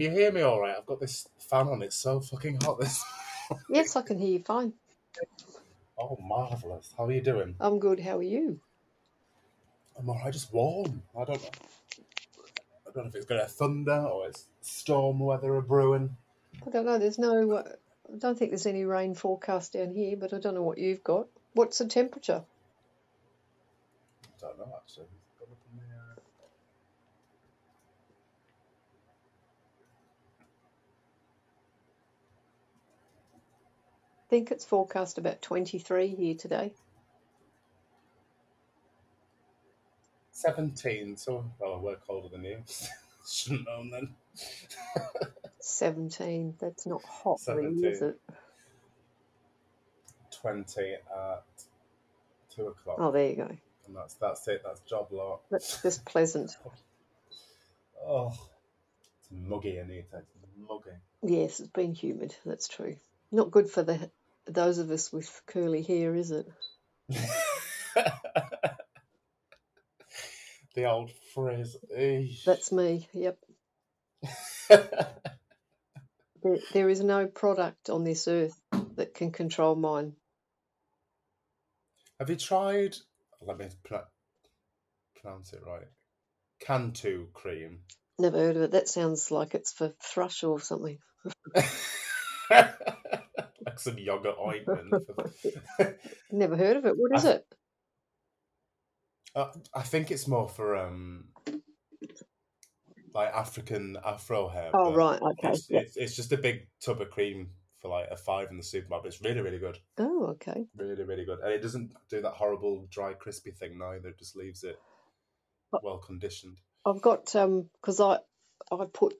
Can you hear me all right? I've got this fan on. It's so fucking hot. This. Yes, I can hear you fine. oh, marvelous. How are you doing? I'm good. How are you? I'm all right. Just warm. I don't know. I don't know if it's going to thunder or it's storm weather a brewing. I don't know. There's no. Uh, I don't think there's any rain forecast down here, but I don't know what you've got. What's the temperature? I don't know actually. Got up in the, uh, I think it's forecast about 23 here today. 17, so well, oh, I work colder than you. Shouldn't know then. 17. That's not hot, really, is it? 20 at 2 o'clock. Oh, there you go. And that's that's it. That's job lot. That's just pleasant. Oh, it's muggy in here. It's muggy. Yes, it's been humid. That's true. Not good for the those of us with curly hair, is it? the old frizz. Eesh. That's me. Yep. There, there is no product on this earth that can control mine. Have you tried? Let me pr- pronounce it right. Cantu cream. Never heard of it. That sounds like it's for thrush or something. some yogurt ointment. Never heard of it. What is I- it? uh, I think it's more for um, like African Afro hair. Oh, right. Okay. It's, Yeah. it's, it's just a big tub of cream for like a five in the supermarket. It's really, really good. Oh, okay. Really, really good. And it doesn't do that horrible dry, crispy thing neither. It just leaves it well conditioned. I've got um because I I put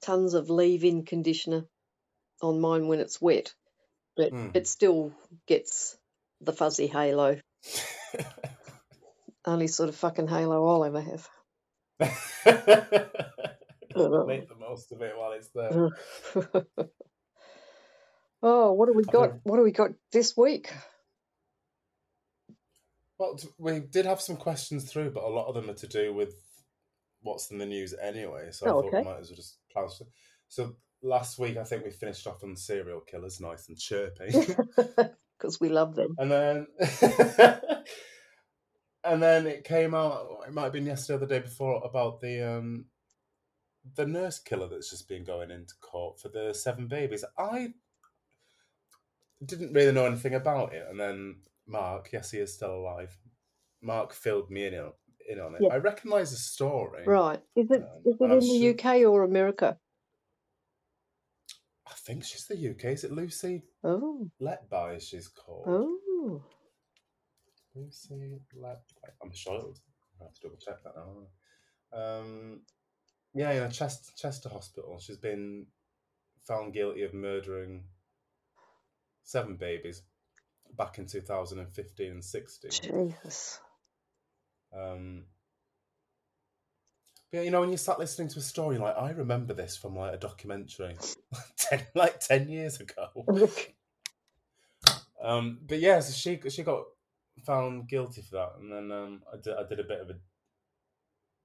tons of leave-in conditioner on mine when it's wet, but Mm. it still gets the fuzzy halo. Only sort of fucking halo I'll ever have. Make the most of it while it's there. oh, what do we got? What do we got this week? Well, we did have some questions through, but a lot of them are to do with what's in the news anyway. So I Oh, thought okay. we might as well just plow through. So last week, I think we finished off on serial killers, nice and chirpy. Because we love them. and then and then it came out it might have been yesterday or the day before about the um the nurse killer that's just been going into court for the seven babies i didn't really know anything about it and then mark yes he is still alive mark filled me in on, in on it Yeah. i recognize the story Right. Is it Um, is it in the sure- UK or America? I think she's the uk is it lucy Oh. letby she's called Oh. Lucy Lab. I'm sure it was. I have to double check that now. Um, yeah, in a Chester, Chester hospital, she's been found guilty of murdering seven babies back in 2015 and 16. Jesus. Um, yeah, you know, when you start listening to a story, like I remember this from like a documentary, ten, like ten years ago. Um, but yeah, so she she got found guilty for that, and then um, I did I did a bit of a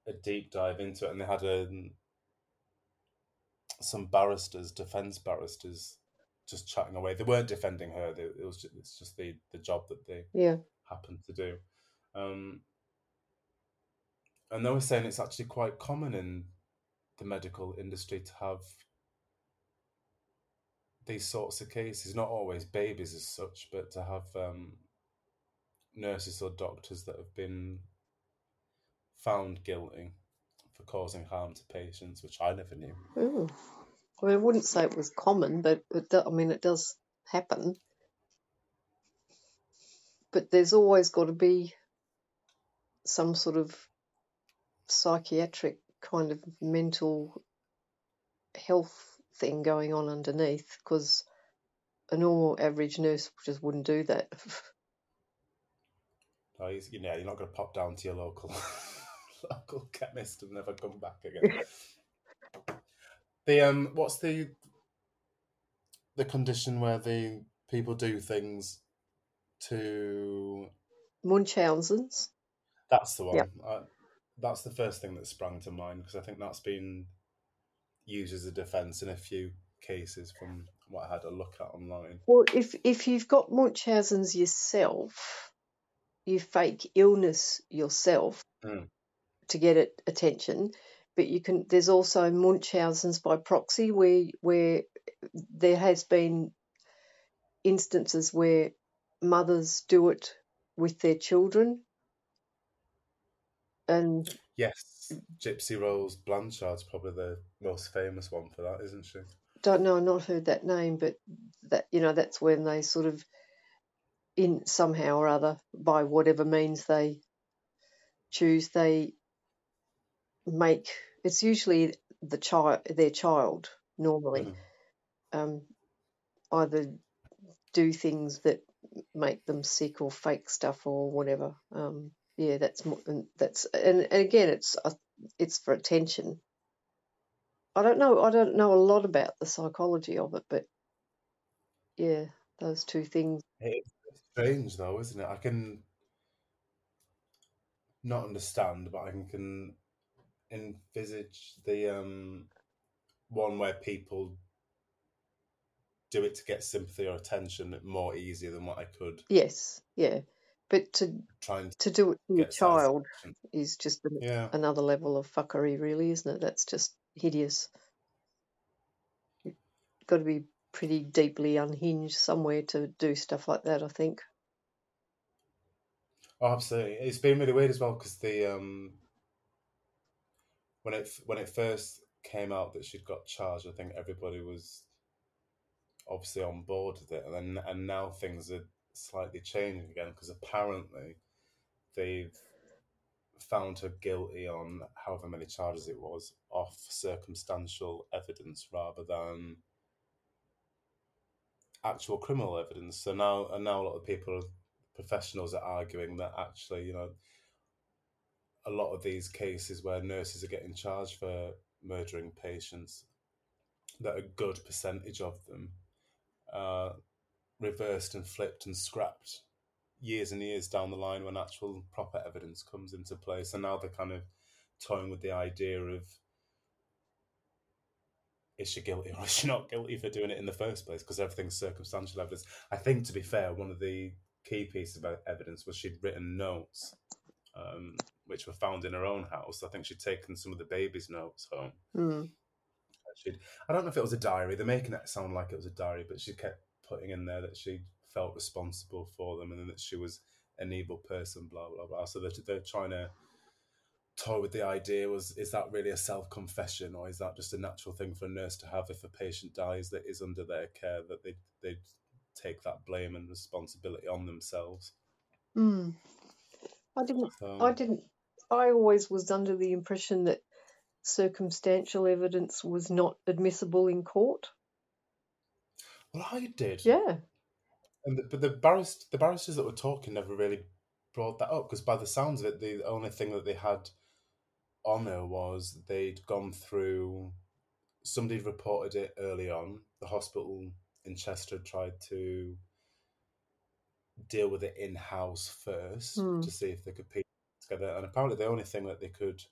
a deep dive into it, and they had um, some barristers, defense barristers, just chatting away. They weren't defending her. They, it was just, it's just the the job that they yeah. happened to do. Um, and they were saying it's actually quite common in the medical industry to have these sorts of cases, not always babies as such, but to have um, nurses or doctors that have been found guilty for causing harm to patients, which I never knew. Oh. Well, I wouldn't say it was common, but it do, I mean, it does happen. But there's always got to be some sort of psychiatric kind of mental health thing going on underneath because a normal average nurse just wouldn't do that. No, you know, you're not going to pop down to your local local chemist and never come back again. the um, what's the the condition where the people do things to? Munchausen's. That's the one. I, that's the first thing that sprang to mind because I think that's been used as a defence in a few cases from what I had a look at online. Well, if if you've got Munchausen's yourself, you fake illness yourself Mm. to get it attention. But you can. There's also Munchausen's by proxy, where where there has been instances where mothers do it with their children, and Yes, Gypsy Rose Blanchard's probably the most famous one for that, isn't she? don't know, I've not heard that name, but that you know that's when they sort of in somehow or other by whatever means they choose they make it's usually the child their child normally Mhm. um, either do things that make them sick or fake stuff or whatever um, yeah that's mo- and that's and, and again it's uh, it's for attention. I don't know I don't know a lot about the psychology of it but yeah those two things. It's strange though, isn't it? I can not understand, but I can, can envisage the um, one where people do it to get sympathy or attention more easier than what I could. Yes yeah but to try and to do it to your child is just an, Yeah. another level of fuckery, really, isn't it? That's just hideous. You've got to be pretty deeply unhinged somewhere to do stuff like that, I think. Oh, absolutely. It's been really weird as well because the um when it when it first came out that she'd got charged, I think everybody was obviously on board with it, and then and now things are slightly changing again because apparently they've found her guilty on however many charges it was off circumstantial evidence rather than actual criminal evidence. So now and now a lot of people professionals are arguing that actually, you know, a lot of these cases where nurses are getting charged for murdering patients, that a good percentage of them are reversed and flipped and scrapped years and years down the line when actual proper evidence comes into place. And now they're kind of toying with the idea of is she guilty or is she not guilty for doing it in the first place? Because everything's circumstantial evidence. I think, to be fair, one of the key pieces of evidence was she'd written notes, um, which were found in her own house. I think she'd taken some of the baby's notes home. Mm. She'd, I don't know if it was a diary. They're making it sound like it was a diary, but she kept putting in there that she felt responsible for them and that she was an evil person. Blah blah blah. So they're, they're trying to toy with the idea: was is that really a self confession, or is that just a natural thing for a nurse to have if a patient dies that is under their care that they they take that blame and responsibility on themselves? Mm. I didn't. So, I didn't. I always was under the impression that circumstantial evidence was not admissible in court. Well, I did. Yeah. And the, but the barrist, the barristers that were talking never really brought that up because by the sounds of it, the only thing that they had on her was they'd gone through. Somebody reported it early on. The hospital in Chester tried to deal with it in house first Hmm. to see if they could piece together. And apparently, the only thing that they could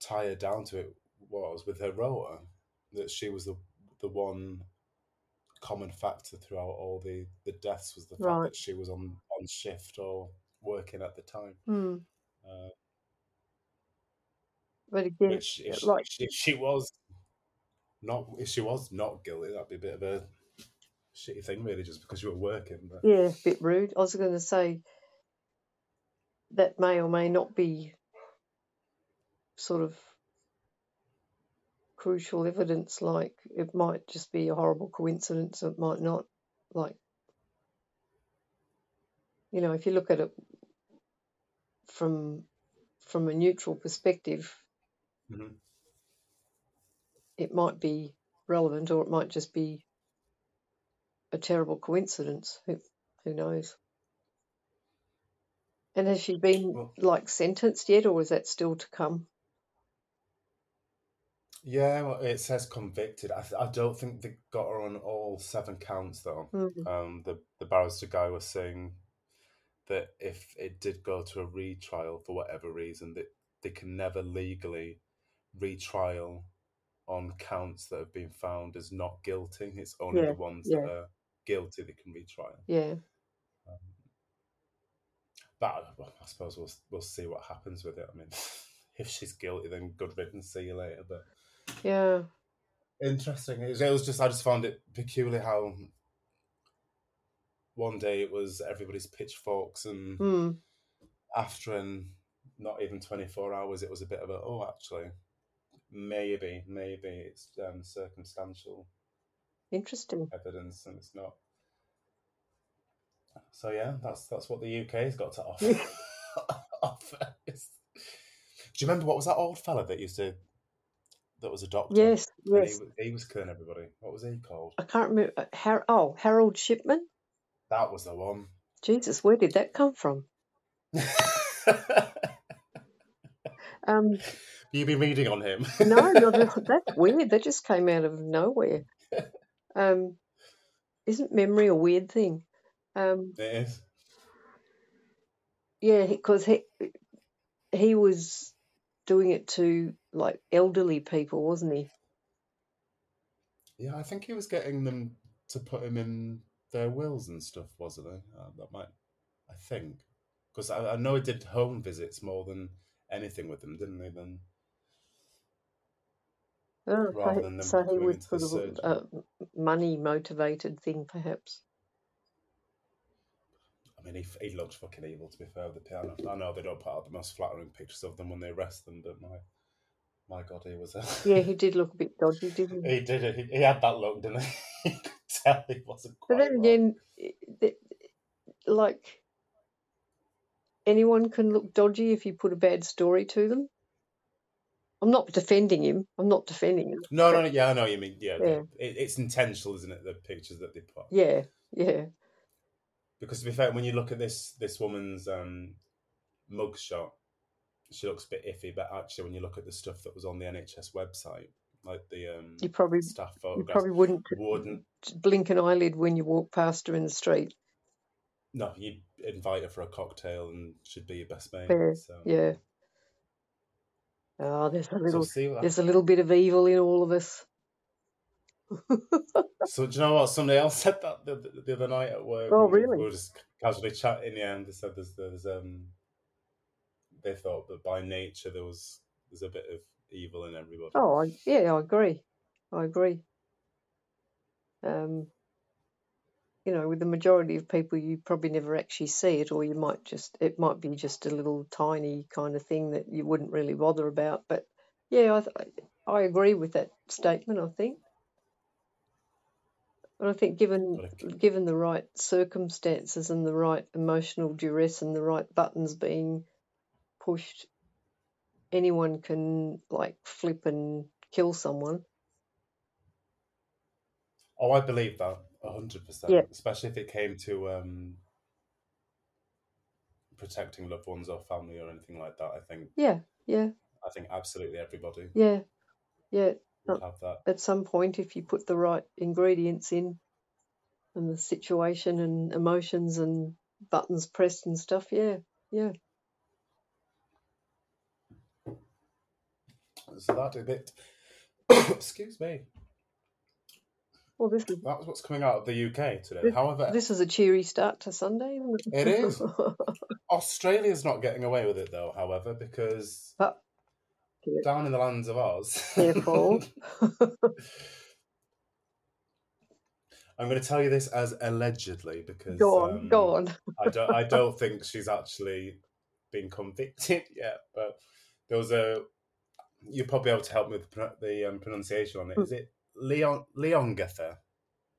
tie her down to it was with her rota that she was the the one common factor throughout all the the deaths was the fact Right. that she was on on shift or working at the time. Mm. Uh, But again, which if she, if she was not if she was not guilty, that'd be a bit of a shitty thing, really, just because you were working. But yeah, a bit rude. I was going to say that may or may not be sort of crucial evidence. Like it might just be a horrible coincidence. Or it might not. Like you know, if you look at it from from a neutral perspective, Mhm. it might be relevant, or it might just be a terrible coincidence. Who who knows? And has she been Well- like sentenced yet, or is that still to come? Yeah, well, it says convicted. I, th- I don't think they got her on all seven counts though. Mm. Um, the the barrister guy was saying that if it did go to a retrial for whatever reason, that they can never legally retrial on counts that have been found as not guilty. It's only Yeah, the ones yeah. that are guilty that can retrial. Yeah. Um, but well, I suppose we'll we'll see what happens with it. I mean, if she's guilty, then good riddance. See you later. But Yeah. interesting. It was, just I just found it peculiar how one day it was everybody's pitchforks and Hmm. after and not even 24 hours it was a bit of a oh actually maybe maybe it's um, circumstantial Interesting. evidence and it's not so yeah that's that's what the uk's got to offer offer. do you remember what was that old fella that used to that was a doctor Yes. he, Yes. was- he was killing everybody what was he called I can't remember. uh, Har- oh, Harold Shipman. that was the one Jesus, where did that come from? Um, You've been reading on him no, all. That's weird. That just came out of nowhere. Um, isn't memory a weird thing? Um, it is yeah, because he he was doing it to like elderly people, wasn't he? Yeah, I think he was getting them to put him in their wills and stuff, wasn't he? Uh, that might, I think, because I, I know he did home visits more than anything with them, didn't he? Then Oh, Rather he, than them so he was sort of surgery. a money motivated thing, perhaps. I mean, he, he looked fucking evil. To be fair, with the piano. I know they don't put out the most flattering pictures of them when they arrest them, but my my god, he was a Yeah, he did look a bit dodgy, didn't he? he did it. He, he had that look, didn't he? you could tell he wasn't quite But then right. again, i- th- like anyone can look dodgy if you put a bad story to them. I'm not defending him. I'm not defending him. No, no, yeah, I know what you mean. Yeah, Yeah. It, it's intentional, isn't it? The pictures that they put. Yeah, yeah, Because to be fair, when you look at this this woman's um, mugshot, she looks a bit iffy. But actually, when you look at the stuff that was on the NHS website, like the um, you probably staff you probably wouldn't wouldn't blink an eyelid when you walk past her in the street. no, you'd invite her for a cocktail and she'd be your best mate. Yeah, so, yeah. Oh, there's a little what there's a little bit of evil in all of us. So do you know what? Somebody else said that the, the, the other night at work. Oh, We- really? We were just casually chatting, yeah, and they said there's there's um they thought that by nature there was there's a bit of evil in everybody. Oh, I, yeah, I agree. I agree. Um, you know, with the majority of people, you probably never actually see it, or you might just, it might be just a little tiny kind of thing that you wouldn't really bother about. But yeah, I, I agree with that statement, I think. And I think given But given the right circumstances and the right emotional duress and the right buttons being pushed, anyone can like flip and kill someone. Oh, I believe that a hundred percent. Yeah. Especially if it came to um protecting loved ones or family or anything like that. I think Yeah, yeah, I think absolutely everybody yeah, yeah. Have that. At some point, if you put the right ingredients in, and the situation and emotions and buttons pressed and stuff, yeah, yeah. So that did it. Excuse me. Well, this is That was what's coming out of the UK today. This- However, this is a cheery start to Sunday, isn't it? It is. Australia's not getting away with it though. However, because But- down in the lands of Oz. I'm going to tell you this as allegedly because go on, um, go on. I don't. I don't think she's actually been convicted yet. But there was a. You'll probably able to help me with the, the um, pronunciation on it. Is it Leon Leongatha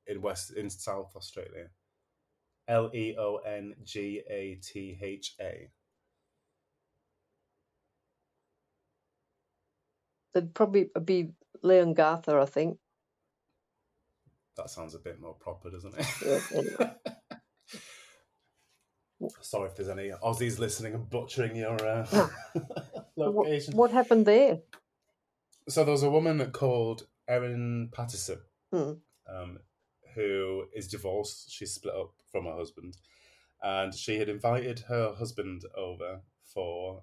in West in South Australia? L E O N G A T H A. It'd probably be Leon Gartha, I think. That sounds a bit more proper, doesn't it? Yeah, anyway. Sorry if there's any Aussies listening and butchering your uh, What, location. what happened there? So there was a woman called Erin Patterson, Hmm. um, who is divorced. She's split up from her husband, and she had invited her husband over for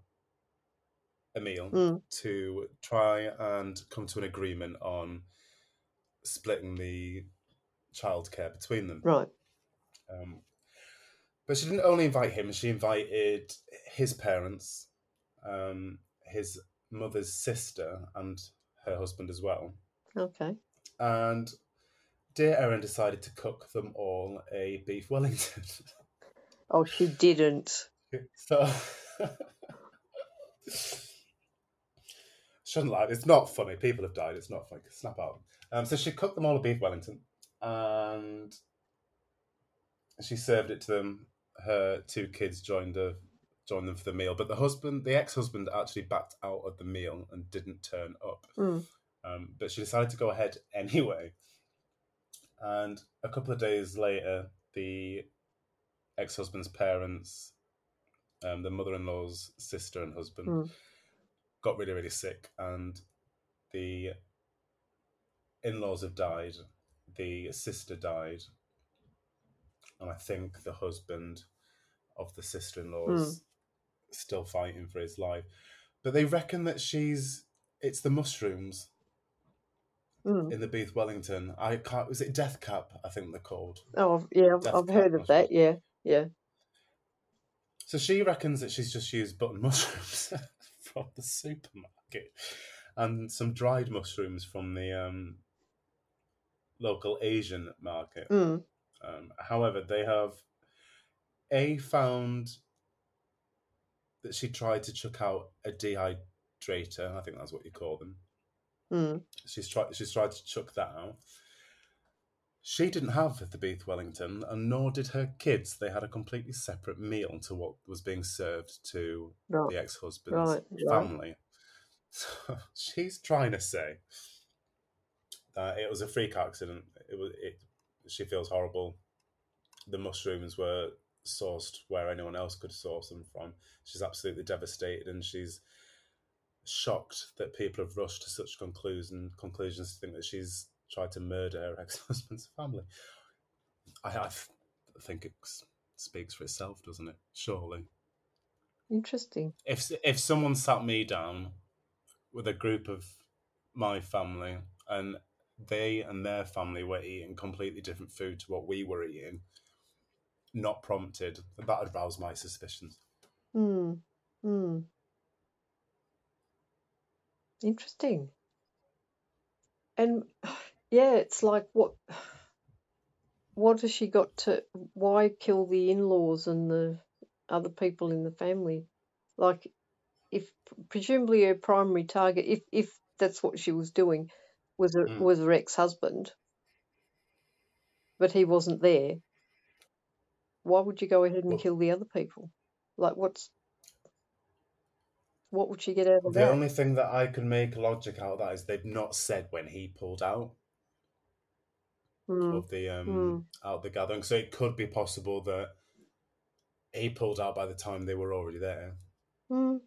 meal Mm. to try and come to an agreement on splitting the childcare between them. Right. Um, but she didn't only invite him; she invited his parents, um, his mother's sister, and her husband as well. Okay. And dear Erin decided to cook them all a beef Wellington. Oh, she didn't. so shouldn't lie. It's not funny. People have died. It's not funny. Snap out. Um, so she cooked them all a beef Wellington, and she served it to them. Her two kids joined her, joined them for the meal, but the husband, the ex-husband, actually backed out of the meal and didn't turn up. Mm. Um, but she decided to go ahead anyway. And a couple of days later, the ex-husband's parents, um, the mother-in-law's sister and husband, Mm. Got really, really sick, and the in-laws have died. The sister died, and I think the husband of the sister-in-law's still fighting for his life. But they reckon that she's it's the mushrooms Mm. in the beef Wellington. I can't. Was it Death Cap? I think they're called. Oh, yeah, I've, Death I've cap heard of that. Yeah, yeah. So she reckons that she's just used button mushrooms from the supermarket and some dried mushrooms from the um, local Asian market. Mm. Um, however, they have a found that she tried to chuck out a dehydrator. I think that's what you call them. Mm. She's tried. She's tried to chuck that out. She didn't have the beef Wellington, and nor did her kids. They had a completely separate meal to what was being served to Right. the ex-husband's Right, right. family. So she's trying to say that it was a freak accident. It was. It. She feels horrible. The mushrooms were sourced where anyone else could source them from. She's absolutely devastated, and she's shocked that people have rushed to such conclusion conclusions to think that she's tried to murder her ex-husband's family. I, I think it speaks for itself, doesn't it? Surely, Interesting. if if someone sat me down with a group of my family and they and their family were eating completely different food to what we were eating, not prompted, that would rouse my suspicions. Hmm. Mm. Interesting. And yeah, it's like what what has she got to why kill the in-laws and the other people in the family? Like if presumably her primary target if if that's what she was doing was her, Mm. was her ex-husband but he wasn't there why would you go ahead and kill the other people like what's what would she get out of that? The that only thing that I can make logic out of that is they've not said when he pulled out. Mm, of the um Mm. out of the gathering. So it could be possible that he pulled out by the time they were already there, mm,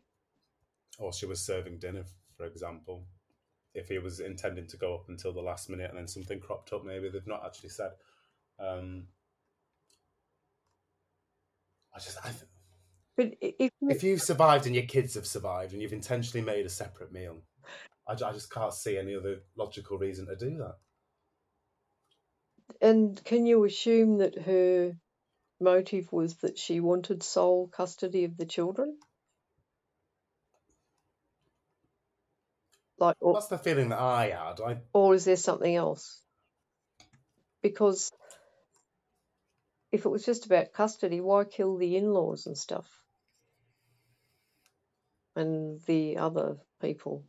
or she was serving dinner, for example. If he was intending to go up until the last minute and then something cropped up, maybe they've not actually said. Um, I just, I, th- but if if you've survived and your kids have survived and you've intentionally made a separate meal, I, I just can't see any other logical reason to do that. And can you assume that her motive was that she wanted sole custody of the children? Like or, That's the feeling that I had. I or is there something else? Because if it was just about custody why kill the in-laws and stuff? And the other people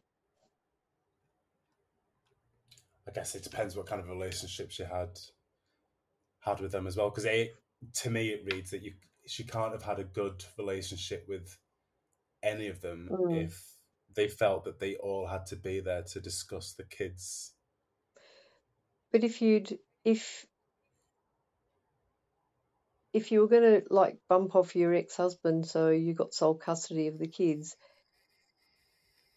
I guess it depends what kind of relationship she had had with them as well. Because it, to me, it reads that you she can't have had a good relationship with any of them Mm. if they felt that they all had to be there to discuss the kids. But if you'd if if you were going to like bump off your ex-husband so you got sole custody of the kids,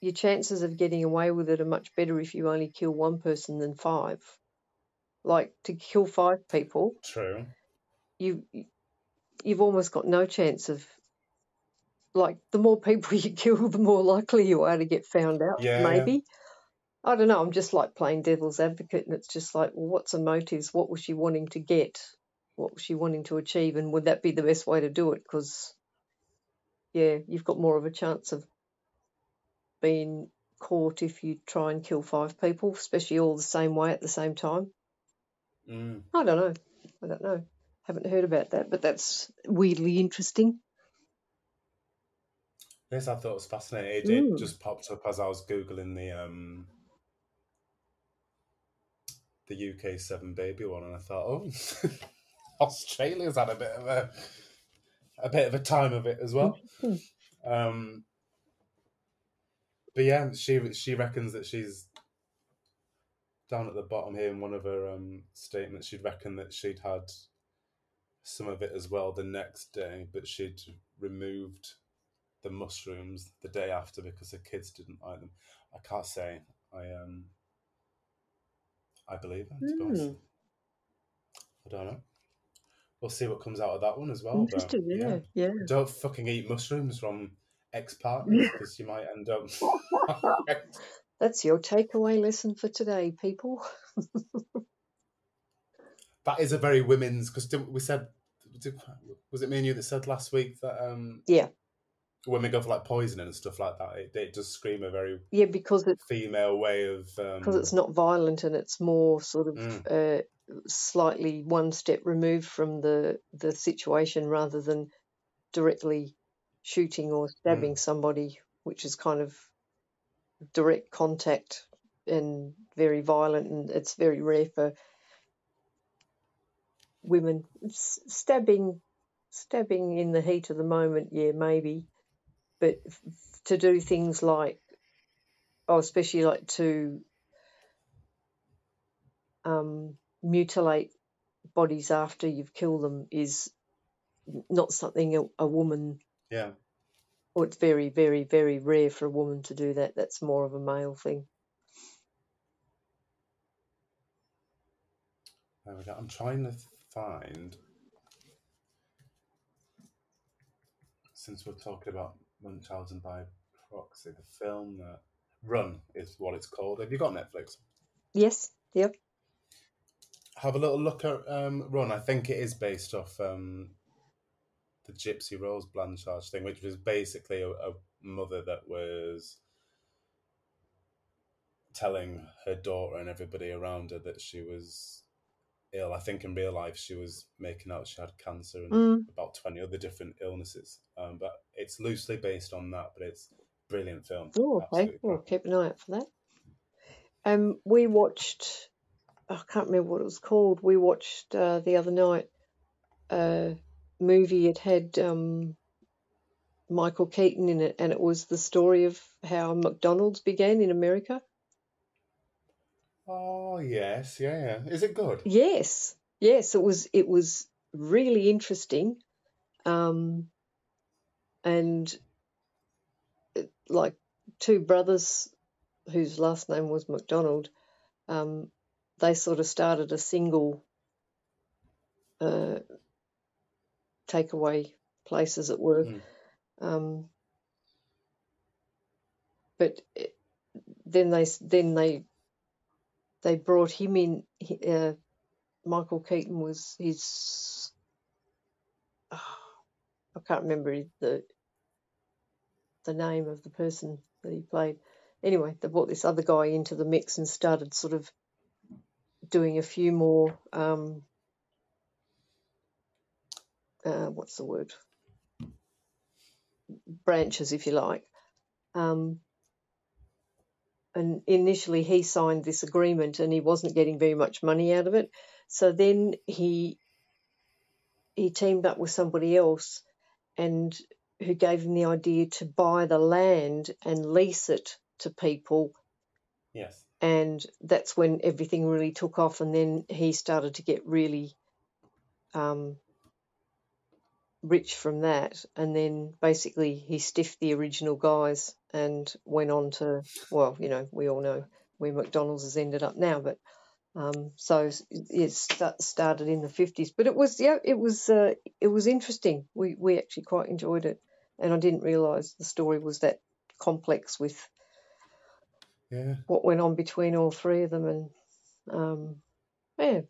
your chances of getting away with it are much better if you only kill one person than five. Like to kill five people, True. you you've almost got no chance of like the more people you kill, the more likely you are to get found out. Yeah. Maybe I don't know. I'm just like playing devil's advocate, and it's just like, well, what's her motives? What was she wanting to get? What was she wanting to achieve? And would that be the best way to do it? Because yeah, you've got more of a chance of being caught if you try and kill five people, especially all the same way at the same time. Mm. I don't know. I don't know. Haven't heard about that, but that's weirdly interesting. Yes, I thought it was fascinating. It, Mm. it just popped up as I was googling the um the UK seven baby one, and I thought, oh, Australia's had a bit of a a bit of a time of it as well. Interesting. Um, but yeah, she she reckons that she's down at the bottom here in one of her um, statements. She'd reckon that she'd had some of it as well the next day, but she'd removed the mushrooms the day after because her kids didn't like them. I can't say I um I believe her. To be Mm. I don't know. We'll see what comes out of that one as well. But Interesting. Yeah. Yeah. don't fucking eat mushrooms from ex partners because you might end up. That's your takeaway lesson for today, people. that is a very women's because we said did, was it me and you that said last week that um Yeah. women go for like poisoning and stuff like that it, it does scream a very Yeah, because it female way of um because it's not violent and it's more sort of Mm. uh, slightly one step removed from the the situation rather than directly shooting or stabbing somebody, which is kind of direct contact and very violent, and it's very rare for women. S- stabbing, stabbing in the heat of the moment, yeah, maybe, but f- to do things like, oh, especially like to um, mutilate bodies after you've killed them is not something a, a woman yeah. Or it's very very very rare for a woman to do that. That's more of a male thing. There we go. i'm trying to find since we're talking about munchausen by proxy the film that run is what it's called. Have you got netflix? Yes. Yep. Have a little look at um, Run. I think it is based off um, the Gypsy Rose Blanchard thing, which was basically a, a mother that was telling her daughter and everybody around her that she was ill. I think in real life she was making out she had cancer and mm. about 20 other different illnesses. Um, but it's loosely based on that, but it's a brilliant film. oh okay well keep an eye out for that um we watched i can't remember what it was called we watched uh, the other night a movie it had um michael keaton in it and it was the story of how mcdonald's began in america Oh, yes. Yeah, yeah. Is it good? Yes, yes, it was. It was really interesting, um, and it, like two brothers whose last name was McDonald. Um, they sort of started a single uh, takeaway place, as it were. Mm. Um, but it, then they then they they brought him in. Uh, Michael Keaton was his. I can't remember the the name of the person that he played. Anyway, they brought this other guy into the mix and started sort of doing a few more. Um, uh, what's the word? Branches, if you like. Um, and initially he signed this agreement and he wasn't getting very much money out of it so then he he teamed up with somebody else and who gave him the idea to buy the land and lease it to people Yes. and that's when everything really took off and then he started to get really um, rich from that and then basically he stiffed the original guys and went on to well you know we all know where mcdonald's has ended up now but um, so it sta- started in the 50s but it was yeah it was uh, it was interesting we we actually quite enjoyed it and I didn't realise the story was that complex with Yeah. what went on between all three of them, and um, yeah,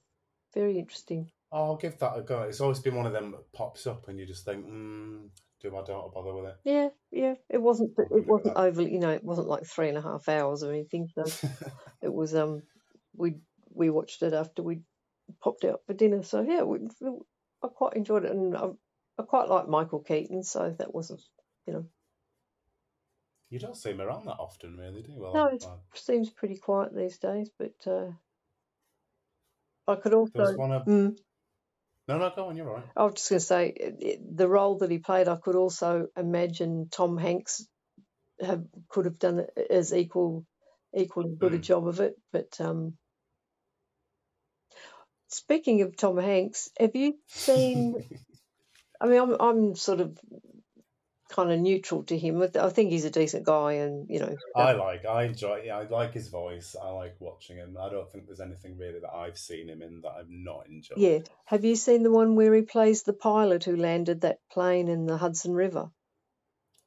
very interesting. I'll give that a go. It's always been one of them that pops up and you just think, mm, do I don't bother with it? Yeah, yeah, it wasn't it wasn't overly, you know, it wasn't like three and a half hours or anything. So it was um, we we watched it after we popped out for dinner. So yeah, we, I quite enjoyed it, and I, I quite like Michael Keaton, so that wasn't, you know, you don't see him around that often, really, do you? Well, no, it seems pretty quiet these days. But uh, I could there was also, one of. mm, No, no, go on, you're right. I was just going to say the role that he played. I could also imagine Tom Hanks have could have done as equal equally good a Mm. job of it. But um, speaking of Tom Hanks, have you seen? I mean, I'm I'm sort of kind of neutral to him. I I think he's a decent guy, and you know, I like, I enjoy, yeah, I like his voice. I like watching him. I don't think there's anything really that I've seen him in that I've not enjoyed. yeah. Have you seen the one where he plays the pilot who landed that plane in the Hudson River?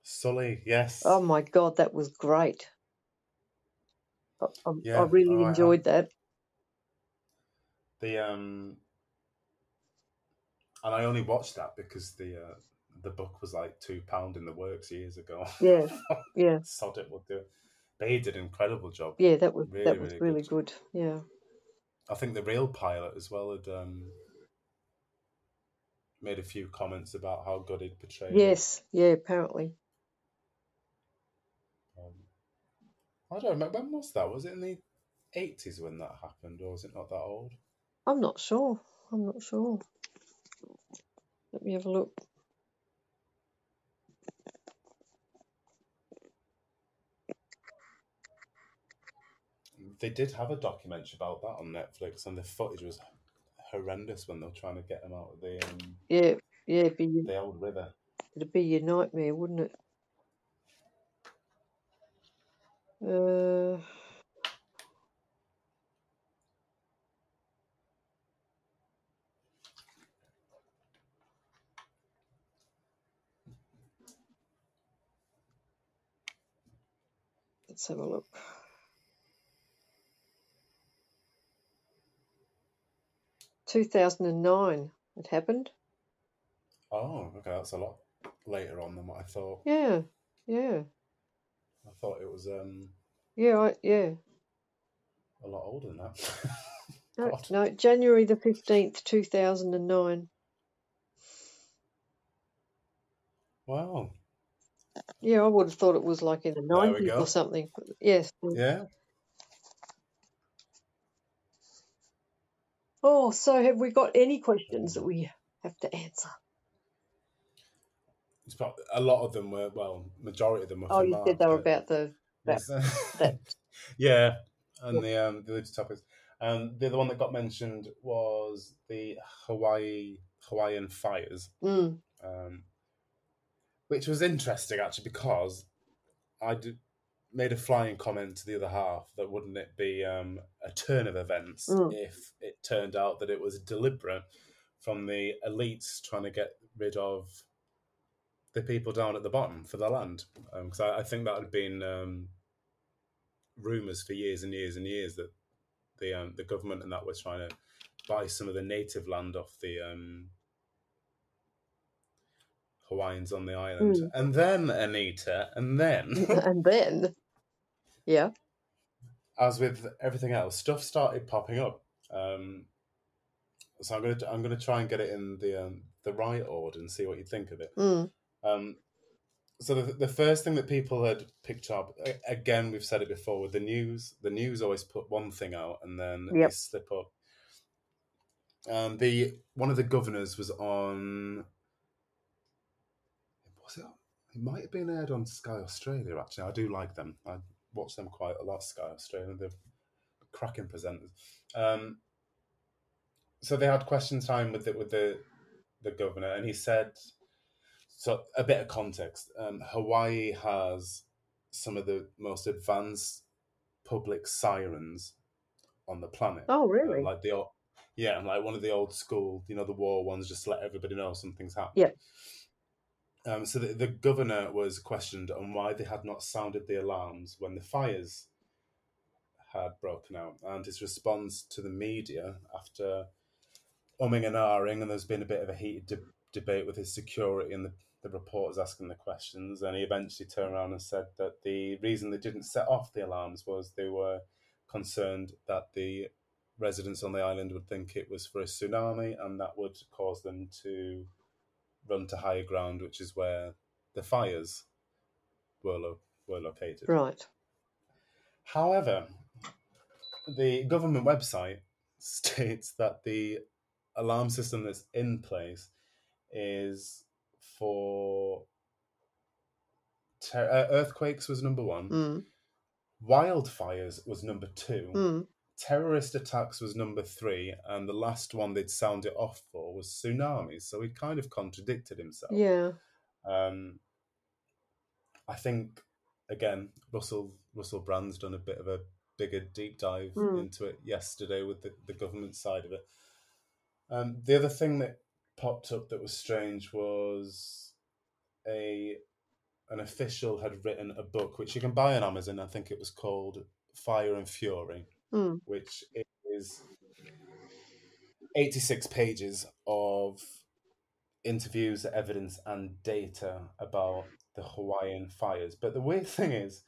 Sully, yes. Oh my God, that was great. I, I, I really oh, I enjoyed that. The um, and I only watched that because the uh, the book was like two pound in the works years ago. Yeah, yeah, Sod it, we'll do it. But he did an incredible job. yeah. That was Really, that was really really good. good. Yeah, I think the real pilot as well had um, made a few comments about how good he'd portrayed. it. yes, yeah. Apparently, Um, I don't remember when was that. Was it in the eighties when that happened, or was it not that old? I'm not sure. I'm not sure. Let me have a look. They did have a documentary about that on Netflix, and the footage was horrendous when they were trying to get them out of the um, Yeah, yeah. Be your- the old river. it'd be your nightmare, wouldn't it? Uh, let's have a look. Two thousand and nine. It happened. Oh, okay, that's a lot later on than what I thought. Yeah, yeah, I thought it was um yeah. I, yeah. a lot older than that. No, no, January the fifteenth, two thousand and nine. Wow. Yeah, I would have thought it was like in the nineties or something. Yes. Yeah. Oh, so have we got any questions that we have to answer? It's prob- a lot of them were well, majority of them were. Oh, you Mark, said they were about the Yes. that. yeah, and the um, the other two topics. Um, the other one that got mentioned was the Hawaii Hawaiian fires, Mm, um, which was interesting actually because I did, made a flying comment to the other half that wouldn't it be um, a turn of events Mm. if it turned out that it was deliberate from the elites trying to get rid of the people down at the bottom for the land because I, I think that had been um, rumors for years and years and years that the um, the government and that was trying to buy some of the native land off the um, Hawaiians on the island, Mm. and then Anita, and then and then, yeah, as with everything else, stuff started popping up. Um, so I'm gonna I'm gonna try and get it in the um, the right order and see what you think of it. mm, Um, so the, the first thing that people had picked up again, we've said it before with the news. The news always put one thing out and then Yep. they slip up. Um, the one of the governors was on. Was it? It might have been aired on Sky Australia. Actually, I do like them. I watch them quite a lot. Sky Australia, they're cracking presenters. Um, so they had question time with the with the the governor, and he said, so a bit of context. Um, Hawaii has some of the most advanced public sirens on the planet. oh Uh, really? like the old, yeah, like one of the old school, you know, the war ones, just to let everybody know something's happening. Yeah. Um, so the, the governor was questioned on why they had not sounded the alarms when the fires had broken out, and his response to the media after umming and ahhing, and there's been a bit of a heated de- debate with his security and the, the reporters asking the questions, and he eventually turned around and said that the reason they didn't set off the alarms was they were concerned that the residents on the island would think it was for a tsunami, and that would cause them to run to higher ground, which is where the fires were lo- were located. Right. However, the government website states that the alarm system that's in place is for ter- uh, earthquakes was number one, Mm. wildfires was number two, Mm. Terrorist attacks was number three, and the last one they'd sound it off for was tsunamis. So he kind of contradicted himself. Yeah. Um, I think again, Russell Russell Brand's done a bit of a bigger deep dive Mm. into it yesterday with the, the government side of it. Um, the other thing that popped up that was strange was a an official had written a book which you can buy on Amazon. I think it was called Fire and Fury, Mm. which is 86 pages of interviews, evidence, and data about the Hawaiian fires. But the weird thing is,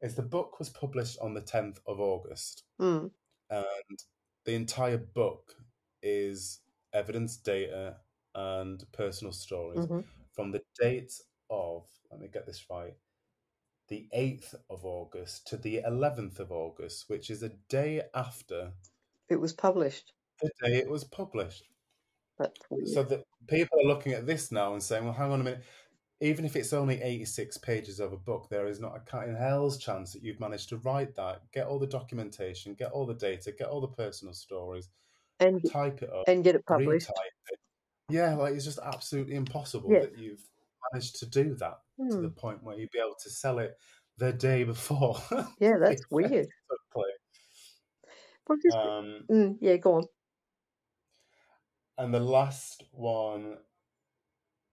is the book was published on the 10th of August, Mm. and the entire book is evidence, data, and personal stories hmm from the date of, let me get this right, the 8th of August to the 11th of August, which is a day after It was published. the day it was published. So that people are looking at this now and saying, well, hang on a minute. Even if it's only 86 pages of a book, there is not a cat in hell's chance that you've managed to write that, get all the documentation, get all the data, get all the personal stories, and type it up, and get it published. it. Yeah, like it's just absolutely impossible Yeah. that you've managed to do that to Hmm. the point where you'd be able to sell it the day before. Yeah, that's weird. just Um, mm, yeah, go on. And the last one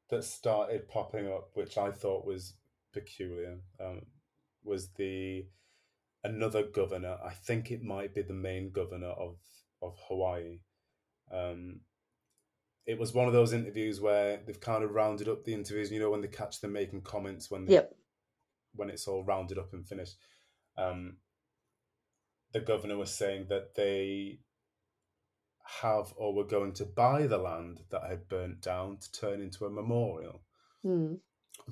that started popping up, which I thought was peculiar, um, was the another governor. I think it might be the main governor of of Hawaii. Um, it was one of those interviews where they've kind of rounded up the interviews. You know, when they catch them making comments when they, Yep. when it's all rounded up and finished. Um, the governor was saying that they have or were going to buy the land that had burnt down to turn into a memorial Mm.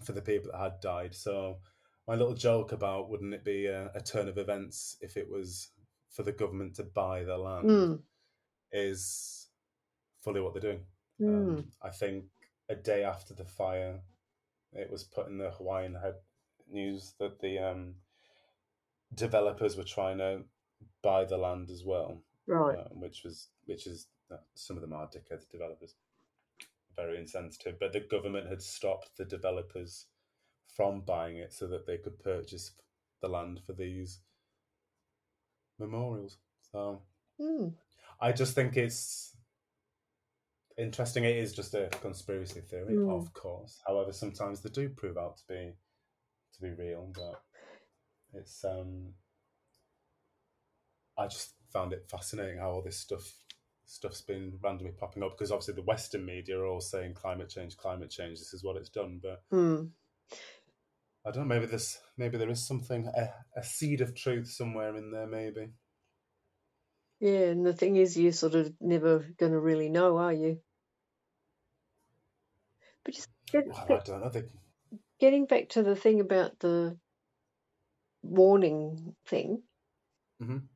for the people that had died. So my little joke about wouldn't it be a, a turn of events if it was for the government to buy the land Mm. is fully what they're doing. Mm. Um, I think a day after the fire, it was put in the Hawaiian head news that the um, developers were trying to buy the land as well, Right. um, which was which is uh, some of them are dickhead developers, very insensitive. But the government had stopped the developers from buying it so that they could purchase the land for these memorials. So Mm. I just think it's interesting. It is just a conspiracy theory, Mm. of course. However, sometimes they do prove out to be to be real. But it's um, I just found it fascinating how all this stuff stuff's been randomly popping up because obviously the Western media are all saying climate change, climate change. This is what it's done, but Mm. I don't know. Maybe this, maybe there is something, a, a seed of truth somewhere in there. Maybe. Yeah, and the thing is, you're sort of never going to really know, are you? But just get, Well, I don't know. Getting back to the thing about the warning thing, Mhm.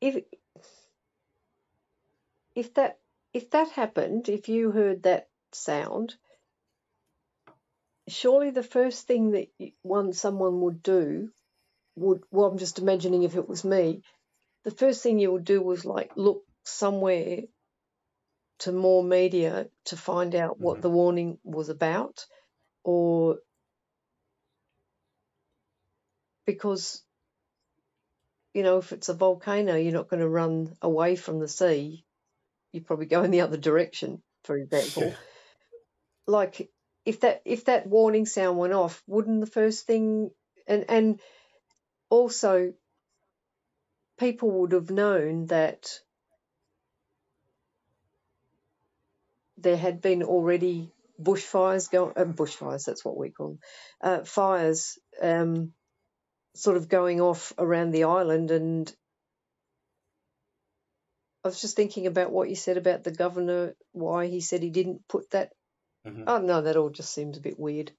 if if that if that happened, if you heard that sound, surely the first thing that one someone would do would well, I'm just imagining if it was me, the first thing you would do was like look somewhere to more media to find out what Mhm. the warning was about, or because you know if it's a volcano, you're not going to run away from the sea. You probably go in the other direction, for example. Yeah. Like if that if that warning sound went off, wouldn't the first thing and and also people would have known that there had been already bushfires going uh, bushfires that's what we call them uh, fires um, sort of going off around the island and I was just thinking about what you said about the governor why he said he didn't put that Mhm. oh no that all just seems a bit weird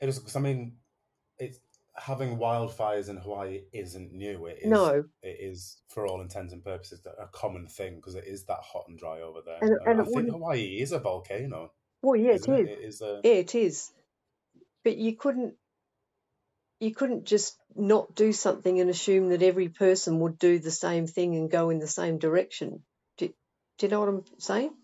It is because I mean, it's having wildfires in Hawaii isn't new. It is. no It is, for all intents and purposes, a common thing because it is that hot and dry over there. And- and I think wouldn't- Hawaii is a volcano. well yeah it is it? It is a. Yeah, it is. But you couldn't you couldn't just not do something and assume that every person would do the same thing and go in the same direction. Do, do you know what I'm saying?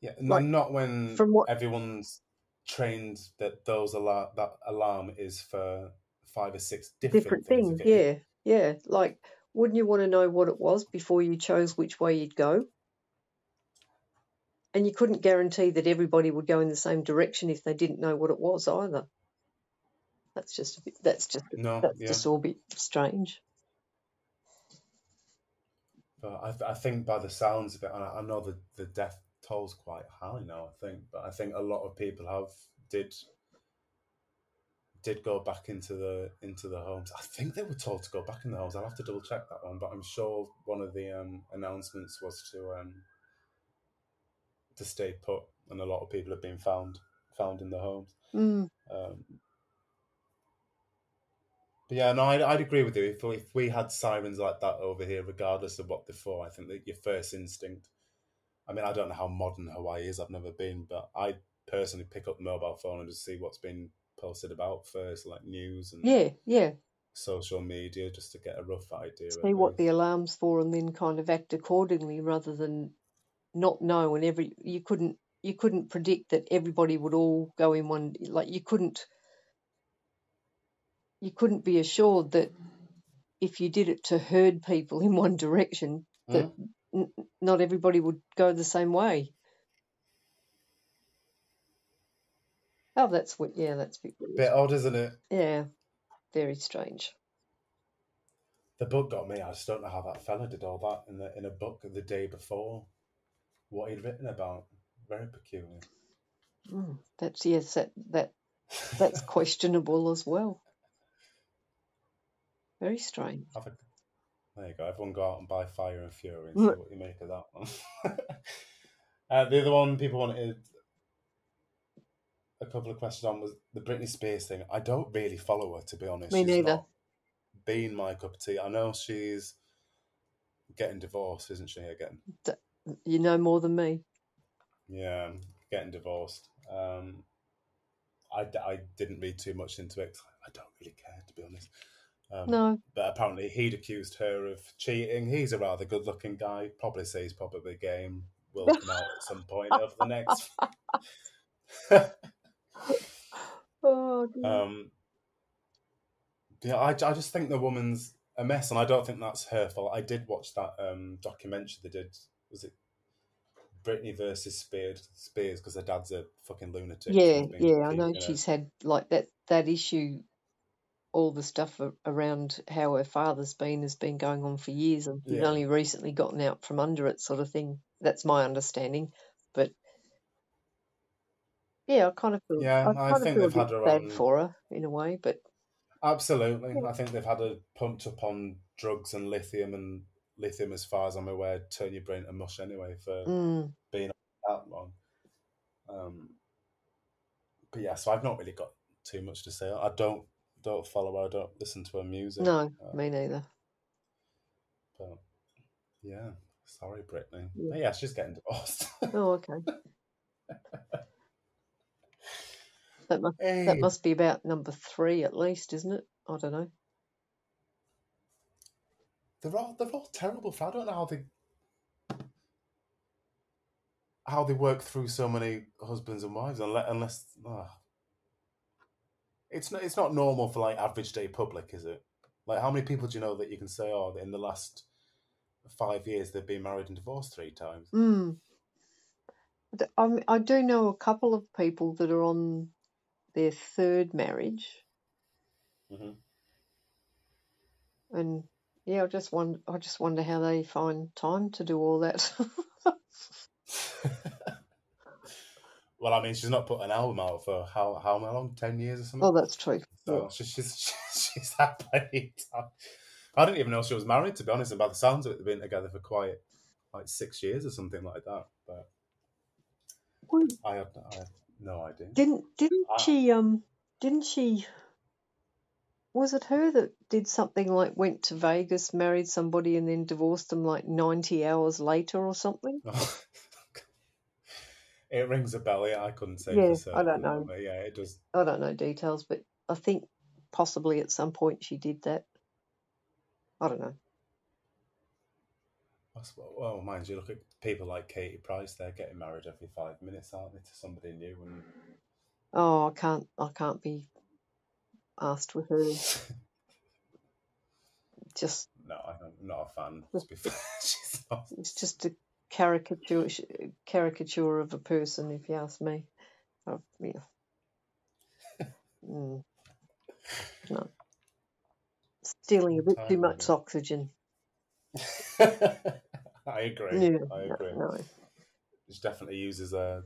Yeah, Like, not when from what- everyone's trained that those alarm that alarm is for five or six different, Different things. things, yeah. Yeah. Like wouldn't you want to know what it was before you chose which way you'd go? And you couldn't guarantee that everybody would go in the same direction if they didn't know what it was either. That's just a bit, that's just No, that's yeah. just all a bit strange. But I, th- I think by the sounds of it, and I, I know the, the death toll's quite high now. I think, but I think a lot of people have did did go back into the into the homes. I think they were told to go back in the homes. I'll have to double check that one, but I'm sure one of the um, announcements was to um, to stay put, and a lot of people have been found found in the homes. Mm, Um, but yeah, no, I'd, I'd agree with you. If, if we had sirens like that over here, regardless of what they're for, I think that your first instinct. I mean, I don't know how modern Hawaii is. I've never been, but I personally pick up the mobile phone and just see what's been posted about first, like news and yeah, yeah. social media, just to get a rough idea. see what the, the alarm's for and then kind of act accordingly rather than not know and every you couldn't you couldn't predict that everybody would all go in one like you couldn't you couldn't be assured that if you did it to herd people in one direction that hmm. N- not everybody would go the same way oh that's what yeah that's a bit weird. bit odd, isn't it? yeah very strange The book got me. I just don't know how that fella did all that in the in a book the day before. What he'd written about, very peculiar. mm, that's yes that that that's questionable as well. Very strange. Have a, there you go. Everyone go out and buy Fire and Fury and Mm. see what you make of that one. uh, the other one people wanted a couple of questions on was the Britney Spears thing. I don't really follow her, to be honest. Me She's neither. Been my cup of tea. I know she's getting divorced, isn't she? Again, You know more than me. yeah, getting divorced. Um, I, d- I didn't read too much into it. I don't really care, to be honest. Um, No. but apparently he'd accused her of cheating. He's a rather good looking guy. Probably says probably game will come out at some point over the next. Oh, dear. um, yeah, I, I just think the woman's a mess, and I don't think that's her fault. I did watch that um, documentary they did. Was it Britney versus Spears? Spears because her dad's a fucking lunatic. yeah, yeah. I know she's had like that that issue. All the stuff around how her father's been has been going on for years, and she's Yeah. only recently gotten out from under it, sort of thing. That's my understanding. But yeah, I kind of feel. Yeah, I I think they've had her bad on- for her in a way, but Absolutely. I think they've had her pumped up on drugs and lithium, and lithium, as far as I'm aware, turn your brain to mush anyway for mm, that long. Um, but yeah, so I've not really got too much to say. I don't don't follow her. Don't listen to her music. no, uh, me neither. But yeah, sorry, Britney. Yeah. Yeah, she's getting divorced. Oh, okay. That must Hey. that must be about number three at least, isn't it? I don't know. They're all they're all terrible. I don't know how they how they work through so many husbands and wives unless unless ah. It's not it's not normal for like average day public, is it? Like how many people do you know that you can say, oh, in the last five years they've been married and divorced three times? Mm. I I do know a couple of people that are on their third marriage, hmm and yeah, I just wonder, I just wonder how they find time to do all that. well, I mean, she's not put an album out for how how long? Ten years or something. oh, that's true. So Yeah. she's she's she's had plenty of time. I didn't even know she was married, to be honest. And by the sounds of it, they've been together for quite like six years or something like that. But Well, I had I had no idea. Didn't didn't I, she um didn't she was it her that did something like went to Vegas, married somebody, and then divorced them like ninety hours later or something? it rings a bell. Yeah, I couldn't say Yeah, for I don't know. yeah, it does. I don't know details, but I think possibly at some point she did that. I don't know. Well, mind you, look at people like Katie Price. They're getting married every five minutes, aren't they, to somebody new? And Oh, I can't I can't be asked with her. Just no, I'm not a fan. To just be fair, she's not. it's just a caricature caricature of a person, if you ask me. Oh, yeah. Mm, no. Stealing a bit too Time much oxygen. I agree. Yeah, I agree. no. She definitely uses a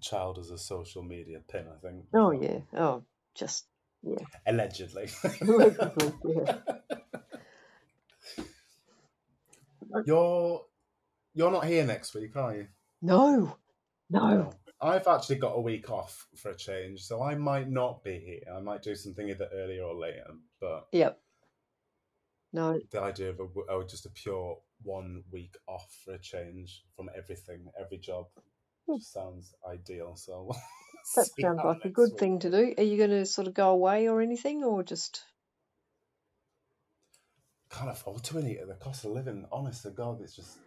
child as a social media pin. I think. Oh yeah. Oh, just yeah. allegedly. Allegedly, yeah. you're you're not here next week, are you? No, no. I've actually got a week off for a change, so I might not be here. I might do something either earlier or later. But Yep. No. the idea of a, oh, just a pure one week off for a change from everything, every job, Hmm. just sounds ideal. So That sounds like a good week thing to do. Are you going to sort of go away or anything, or just? Can't afford to Anita. The cost of living, honest to God, it's just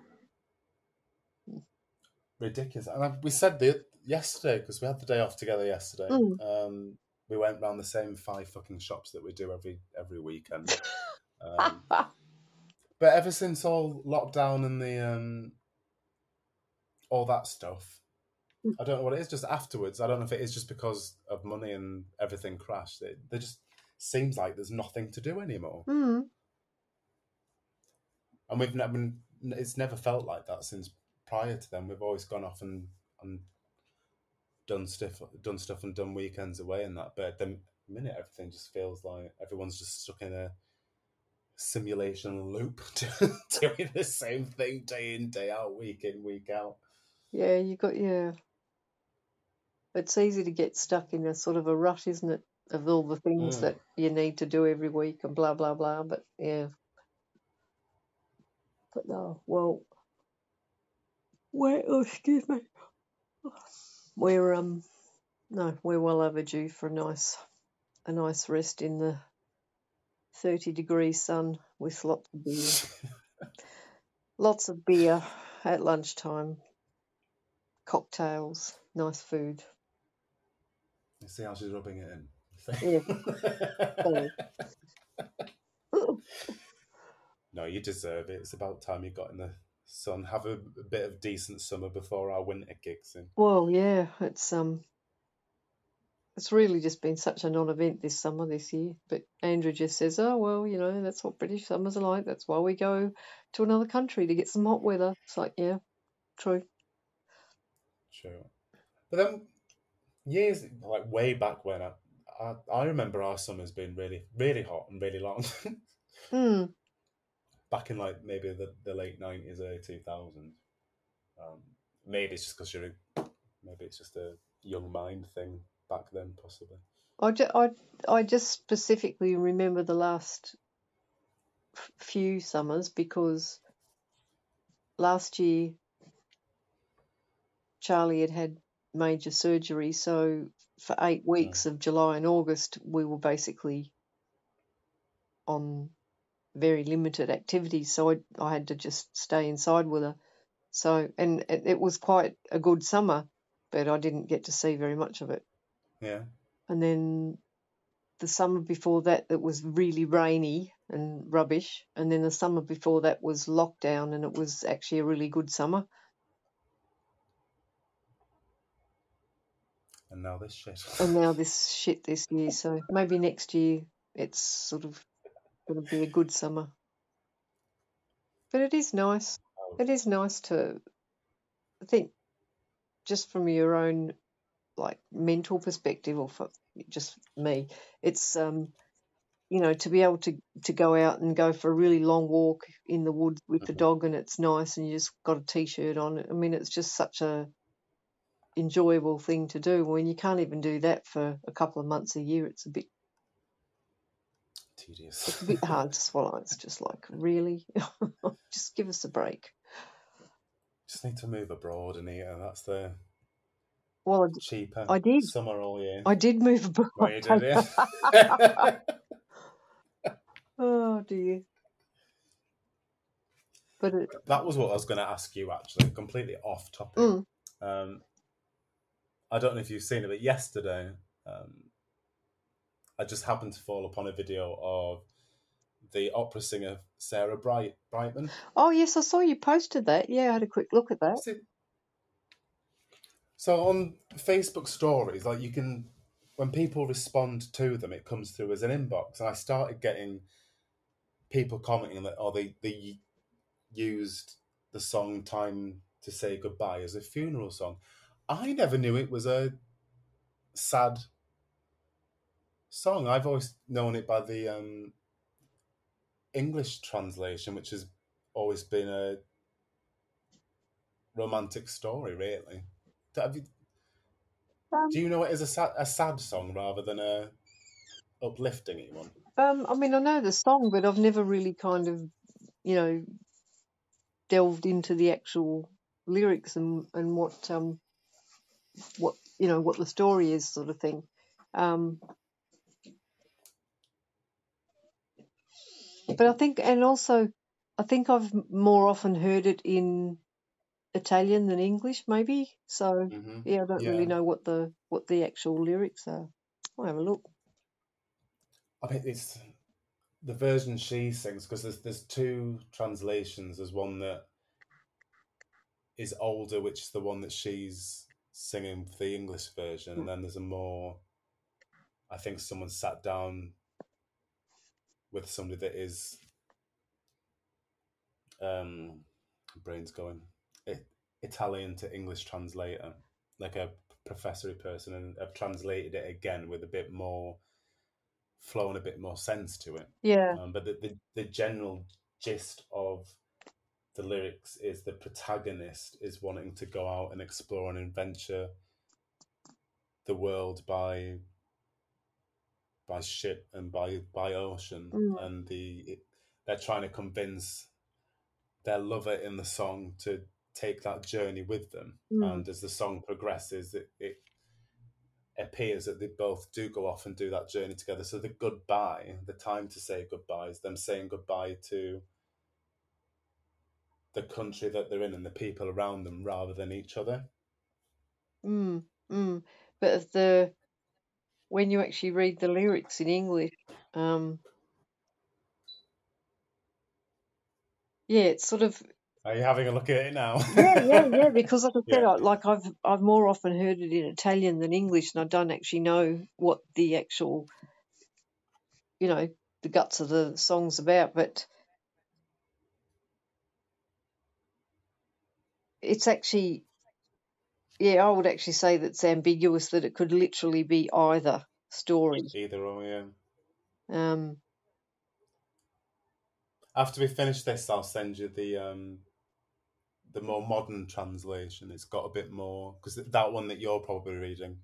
ridiculous. And I, we said the yesterday because we had the day off together yesterday. Mm. Um, we went round the same five fucking shops that we do every every weekend. Um, but ever since all lockdown and the um, all that stuff, I don't know what it is. Just afterwards, I don't know if it is just because of money and everything crashed. It, there just seems like there's nothing to do anymore, mm. And we've never. It's never felt like that since prior to them. We've always gone off and and done stuff, done stuff, and done weekends away and that. But the minute everything just feels like everyone's just stuck in a simulation loop, doing the same thing day in, day out, week in, week out. Yeah, you got yeah. It's easy to get stuck in a sort of a rut, isn't it? Of all the things Mm. that you need to do every week and blah blah blah. But yeah. But no, well, we're oh, excuse me. We're um no, we're well overdue for a nice a nice rest in the thirty degree sun with lots of beer. Lots of beer at lunchtime, cocktails, nice food. You see how she's rubbing it in. Yeah. No, you deserve it. It's about time you got in the sun. Have a, a bit of decent summer before our winter kicks in. well, yeah, it's um, it's really just been such a non-event this summer this year. But Andrew just says, "Oh well, you know, that's what British summers are like. That's why we go to another country to get some hot weather." It's like, yeah, true. True. But then, years, like way back when, I, I, I remember our summers being really, really hot and really long. Hmm. Back in like maybe the, the late 90s, early 2000s. Um, maybe it's just because you're, a, maybe it's just a young mind thing back then, possibly. I, ju- I, I just specifically remember the last f- few summers because last year Charlie had had major surgery, so for eight weeks of July and August, we were basically on very limited activities, so I, I had to just stay inside with her. So, and it, it, was quite a good summer, but I didn't get to see very much of it. Yeah. And then the summer before that, it was really rainy and rubbish. And then the summer before that was lockdown, and it was actually a really good summer. And now this shit. and now this shit this year. So maybe next year it's sort of to be a good summer. But it is nice. Oh. It is nice to, I think, just from your own like mental perspective, or for just me, it's um, you know, to be able to to go out and go for a really long walk in the woods with the Mhm. dog, and it's nice, and you just got a t-shirt on. I mean, it's just such a enjoyable thing to do. When you can't even do that for a couple of months a year, it's a bit Tedious. it's a bit hard to swallow. It's just like really, just give us a break. Just need to move abroad, Anita. That's the Well, I cheaper I did. summer all year. I did move abroad. Well, you did, yeah. oh dear. But it, that was what I was going to ask you, actually, completely off topic. mm, Um, I don't know if you've seen it, but yesterday, um, I just happened to fall upon a video of the opera singer Sarah Bright Brightman. oh yes, I saw you posted that. Yeah, I had a quick look at that. See- So on Facebook stories, like you can, when people respond to them, it comes through as an inbox, and I started getting people commenting that, oh, they they used the song "Time to Say Goodbye" as a funeral song. I never knew it was a sad song. I've always known it by the um, English translation, which has always been a romantic story, really. You, Um, do you know it as a sad, a sad song rather than a uplifting one? um, I mean, I know the song, but I've never really kind of, you know, delved into the actual lyrics and and what um what you know what the story is, sort of thing. Um, but I think, and also, I think I've more often heard it in Italian than English, maybe. So hmm yeah, I don't Yeah. really know what the what the actual lyrics are. I'll have a look. I think it's the version she sings because there's there's two translations. There's one that is older, which is the one that she's singing for the English version, and then there's a more. I think someone sat down with somebody that is. Um, brain's going. It, Italian to English translator, like a professory person, and I've translated it again with a bit more flow and a bit more sense to it. Yeah. Um, but the, the the general gist of the lyrics is the protagonist is wanting to go out and explore and adventure the world by by ship and by by ocean, Mm. and the it, they're trying to convince their lover in the song to take that journey with them. Mm. And as the song progresses, it, it appears that they both do go off and do that journey together. So the goodbye, the time to say goodbye, is them saying goodbye to the country that they're in and the people around them rather than each other. Mm. Mm. But if the when you actually read the lyrics in English, um, yeah, it's sort of Are you having a look at it now? yeah, yeah, yeah. Because like I said, Yeah. I, like I've I've more often heard it in Italian than English, and I don't actually know what the actual, you know, the guts of the song's about. But it's actually, yeah, I would actually say that it's ambiguous that it could literally be either story. Either or, yeah. Um, After we finish this, I'll send you the um, the more modern translation. It's got a bit more because that one that you're probably reading,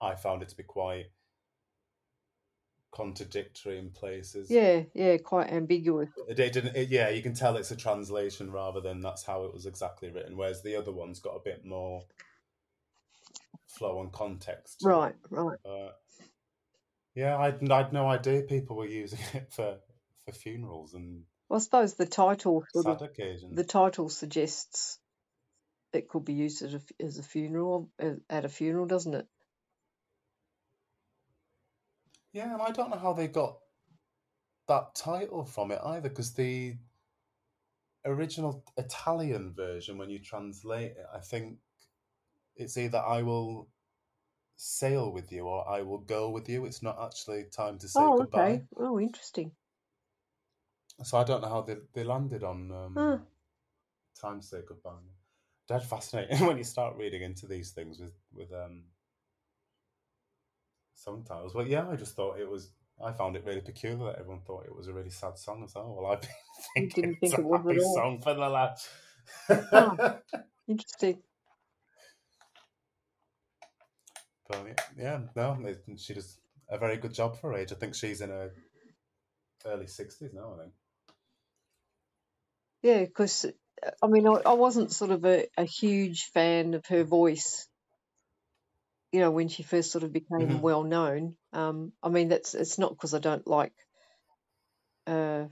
I found it to be quite contradictory in places. yeah, yeah, quite ambiguous. It, it didn't. It, yeah, you can tell it's a translation rather than that's how it was exactly written. Whereas the other one's got a bit more flow and context. Right, right. But yeah, I'd I'd no idea people were using it for for funerals and Well, I suppose the title sort of the title suggests it could be used as a, as a funeral uh, at a funeral, doesn't it? Yeah, and I don't know how they got that title from it either, because the original Italian version, when you translate it, I think it's either I will sail with you or I will go with you. It's not actually time to say Oh, goodbye. okay. Oh, interesting. So I don't know how they, they landed on um, Huh. time to say goodbye. Dead fascinating when you start reading into these things with with um, song titles. Well, yeah, I just thought it was. I found it really peculiar that everyone thought it was a really sad song as well. Well, I've been thinking didn't it's think a it happy song for the last. Oh. Interesting. But yeah, no, it- she does a very good job for her age. I think she's in her early sixties now. I think. Yeah, because I mean, I, I wasn't sort of a, a huge fan of her voice. You know, when she first sort of became Mhm. well known. Um, I mean, that's it's not because I don't like, uh,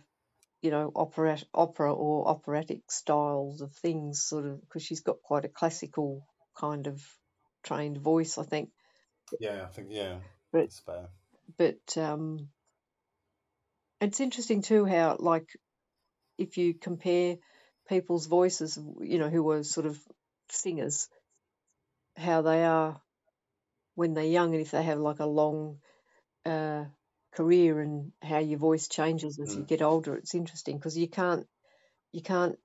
you know, opera, opera or operatic styles of things, sort of, because she's got quite a classical kind of trained voice, I think. Yeah, I think yeah, But that's fair. but um, it's interesting too how like if you compare people's voices, you know, who were sort of singers, how they are when they're young, and if they have like a long uh, career, and how your voice changes as you Mm. get older. It's interesting because you can't you can't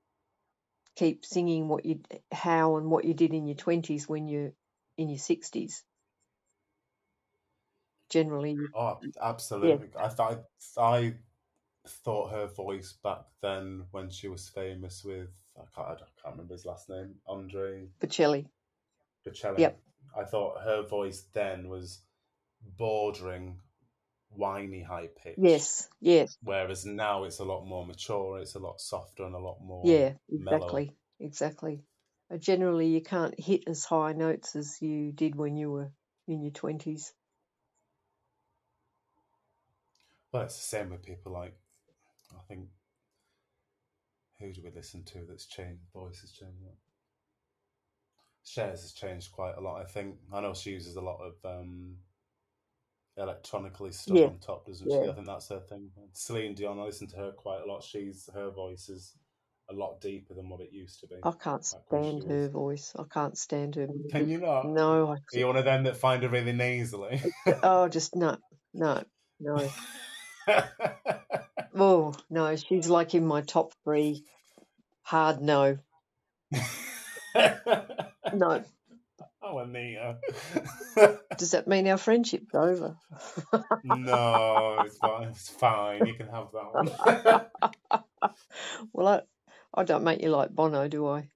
keep singing what you how and what you did in your twenties when you're in your sixties. Generally, Oh, yeah, absolutely. I thought I thought her voice back then when she was famous with I can't, I can't remember his last name, Andre Bocelli. Bocelli. Yep. I thought her voice then was bordering whiny high pitch, Yes. Yes. whereas now it's a lot more mature. It's a lot softer and a lot more Yeah. mellow. Exactly. Exactly. Uh, generally, you can't hit as high notes as you did when you were in your twenties. Well, it's the same with people like I think who do we listen to that's changed voice has changed. Cher's has changed quite a lot. I think I know she uses a lot of um, electronically stuff Yeah. on top, doesn't she? I think that's her thing. Celine Dion, I listen to her quite a lot. She's her voice is a lot deeper than what it used to be. I can't Back when she stand her was. voice. I can't stand her Can you not? No. I, Are you one of them that find her really nasally? oh, just no, no, no. Oh no, she's like in my top three. Hard no, no. oh, Anita. Does that mean our friendship's over? no, it's fine. It's fine. You can have that one. well, I, I don't make you like Bono, do I?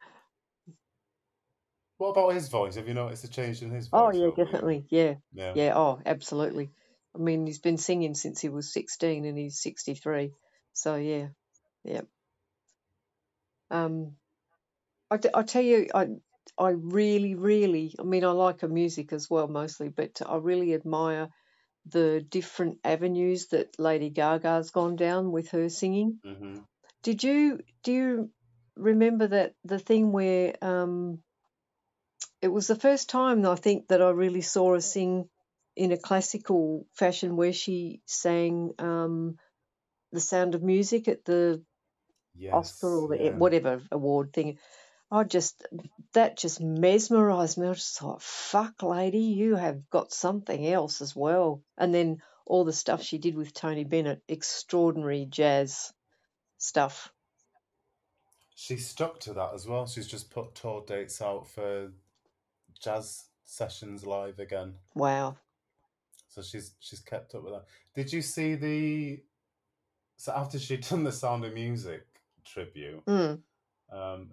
what about his voice? Have you noticed a change in his oh, voice? Oh yeah, over the years? definitely. Yeah, Yeah. yeah. Oh, absolutely. I mean, he's been singing since he was sixteen, and he's sixty-three. So yeah, yeah. Um, I, t- I tell you, I I really, really, I mean, I like her music as well, mostly, but I really admire the different avenues that Lady Gaga's gone down with her singing. hmm Did you do you remember that the thing where um it was the first time I think that I really saw her sing in a classical fashion where she sang um the sound of music at the Oscar or the Yeah. whatever award thing. I just that just mesmerized me. I just thought, "Fuck, lady, you have got something else as well." And then all the stuff she did with Tony Bennett, extraordinary jazz stuff. She stuck to that as well. She's just put tour dates out for jazz sessions live again. Wow. So she's she's kept up with that. Did you see the? So after she'd done the Sound of Music tribute, Mm. um,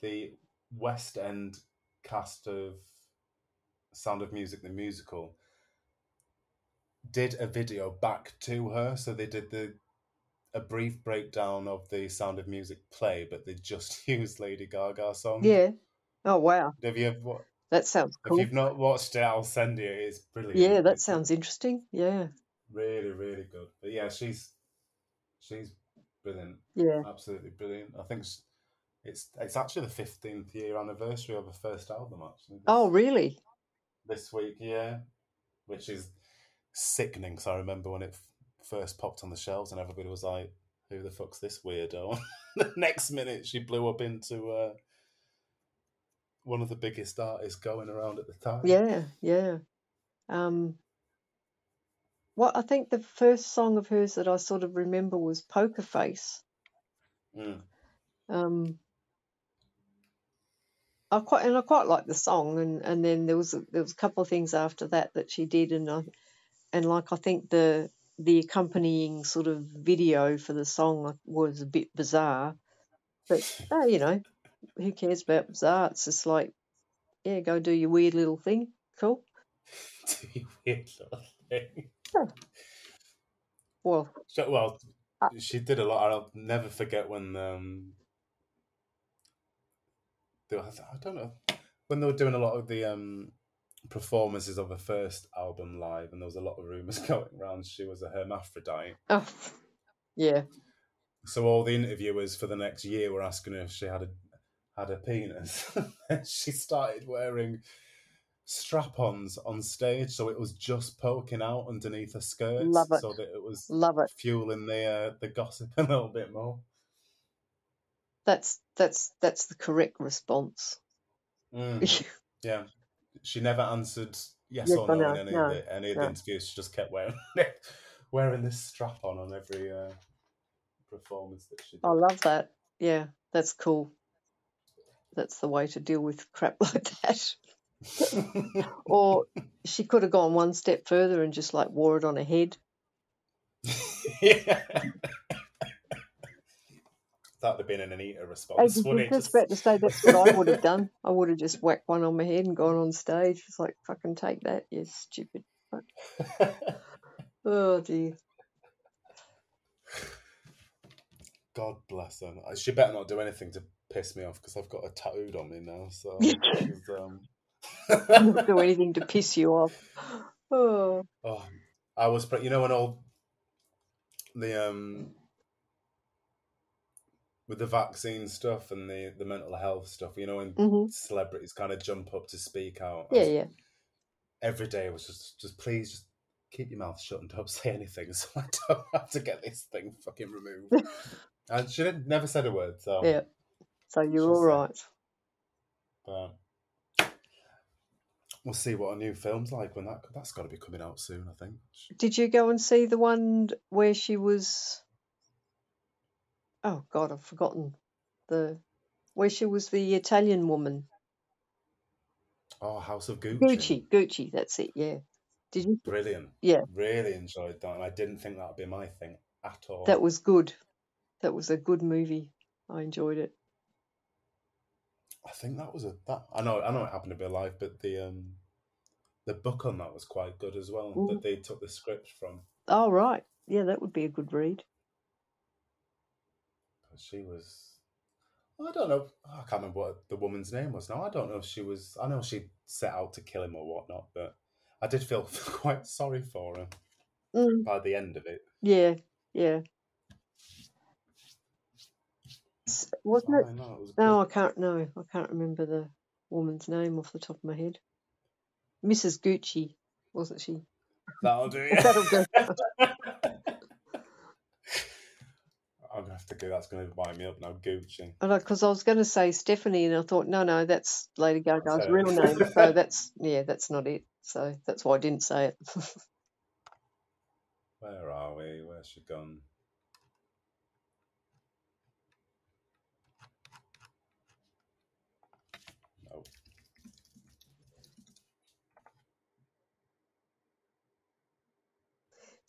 the West End cast of Sound of Music the musical did a video back to her. So they did the a brief breakdown of the Sound of Music play, but they just used Lady Gaga song. Yeah. Oh wow. Have you ever, That sounds if you've not watched it, I'll send you. It's brilliant. Yeah, that sounds interesting. Yeah. really, really good. But yeah, she's she's brilliant. Yeah. Absolutely brilliant. I think it's it's actually the fifteenth year anniversary of her first album. Actually, this, Oh really? this week, yeah, which is sickening. So I remember when it first popped on the shelves, and everybody was like, "Who the fuck's this weirdo?" the next minute, she blew up into uh, one of the biggest artists going around at the time. Yeah, yeah. Um, what I think the first song of hers that I sort of remember was Poker Face. Mm. Um, I quite and I quite liked the song, and, and then there was a, there was a couple of things after that that she did, and I, and like I think the the accompanying sort of video for the song was a bit bizarre, but uh, you know, who cares about bizarre? It's just like, yeah, go do your weird little thing, cool. Do you weird little thing. Well, So- well, Uh, she did a lot. I'll never forget when um, they were, I don't know when they were doing a lot of the um, performances of her first album live, and there was a lot of rumors going around she was a hermaphrodite. oh, yeah, So all the interviewers for the next year were asking her if she had a had a penis. she started wearing strap-ons on stage, so it was just poking out underneath her skirt, Love it. so that it was love it. fueling the uh, the gossip a little bit more. That's that's that's the correct response. Mm, yeah, she never answered yes, Yes or no, no, in any no, of the any of the interviews. She just kept wearing wearing this strap on on every uh, performance that she did. I love that. Yeah, that's cool. That's the way to deal with crap like that. Or she could have gone one step further and just like wore it on her head. yeah. That would have been an Anita response. I was just about to say that's what I would have done. I would have just whacked one on my head and gone on stage. It's like fucking take that, you stupid. fuck." Oh dear. God bless her. She better not do anything to piss me off because I've got a tattooed on me now. So, she's, um... Not do anything to piss you off. Oh, oh, I was, pre- you know, when all the um with the vaccine stuff and the the mental health stuff, you know, when hmm celebrities kind of jump up to speak out. Yeah, was- yeah. every day was just, just please, just keep your mouth shut and don't say anything, so I don't have to get this thing fucking removed. and she didn't, never said a word, so Yeah. So you're all right. but we'll see what a new film's like when that that's got to be coming out soon. I think. Did you go and see the one where she was? Oh God, I've forgotten the where she was the Italian woman. Oh, House of Gucci. Gucci, Gucci. That's it. Yeah. Did you? Brilliant. Yeah. Really enjoyed that, and I didn't think that would be my thing at all. That was good. That was a good movie. I enjoyed it. I think that was a that. I know. I know it happened to be alive, but the um, the book on that was quite good as well. Mhm. That they took the script from. Oh right. Yeah, that would be a good read. She was. I don't know. I can't remember what the woman's name was now. I don't know if she was. I know she set out to kill him or whatnot, but I did feel quite sorry for her Mm, by the end of it. yeah, yeah. Wasn't oh, it? I it was No, I can't. No, I can't remember the woman's name off the top of my head. Mrs. Gucci, wasn't she? That'll do. That'll do. I'm gonna have to go. That's gonna wind me up now. Gucci. Because I was going to say Stephanie, and I thought, no, no, that's Lady Gaga's real name. So that's yeah, that's not it. So that's why I didn't say it. Where are we? Where's she gone?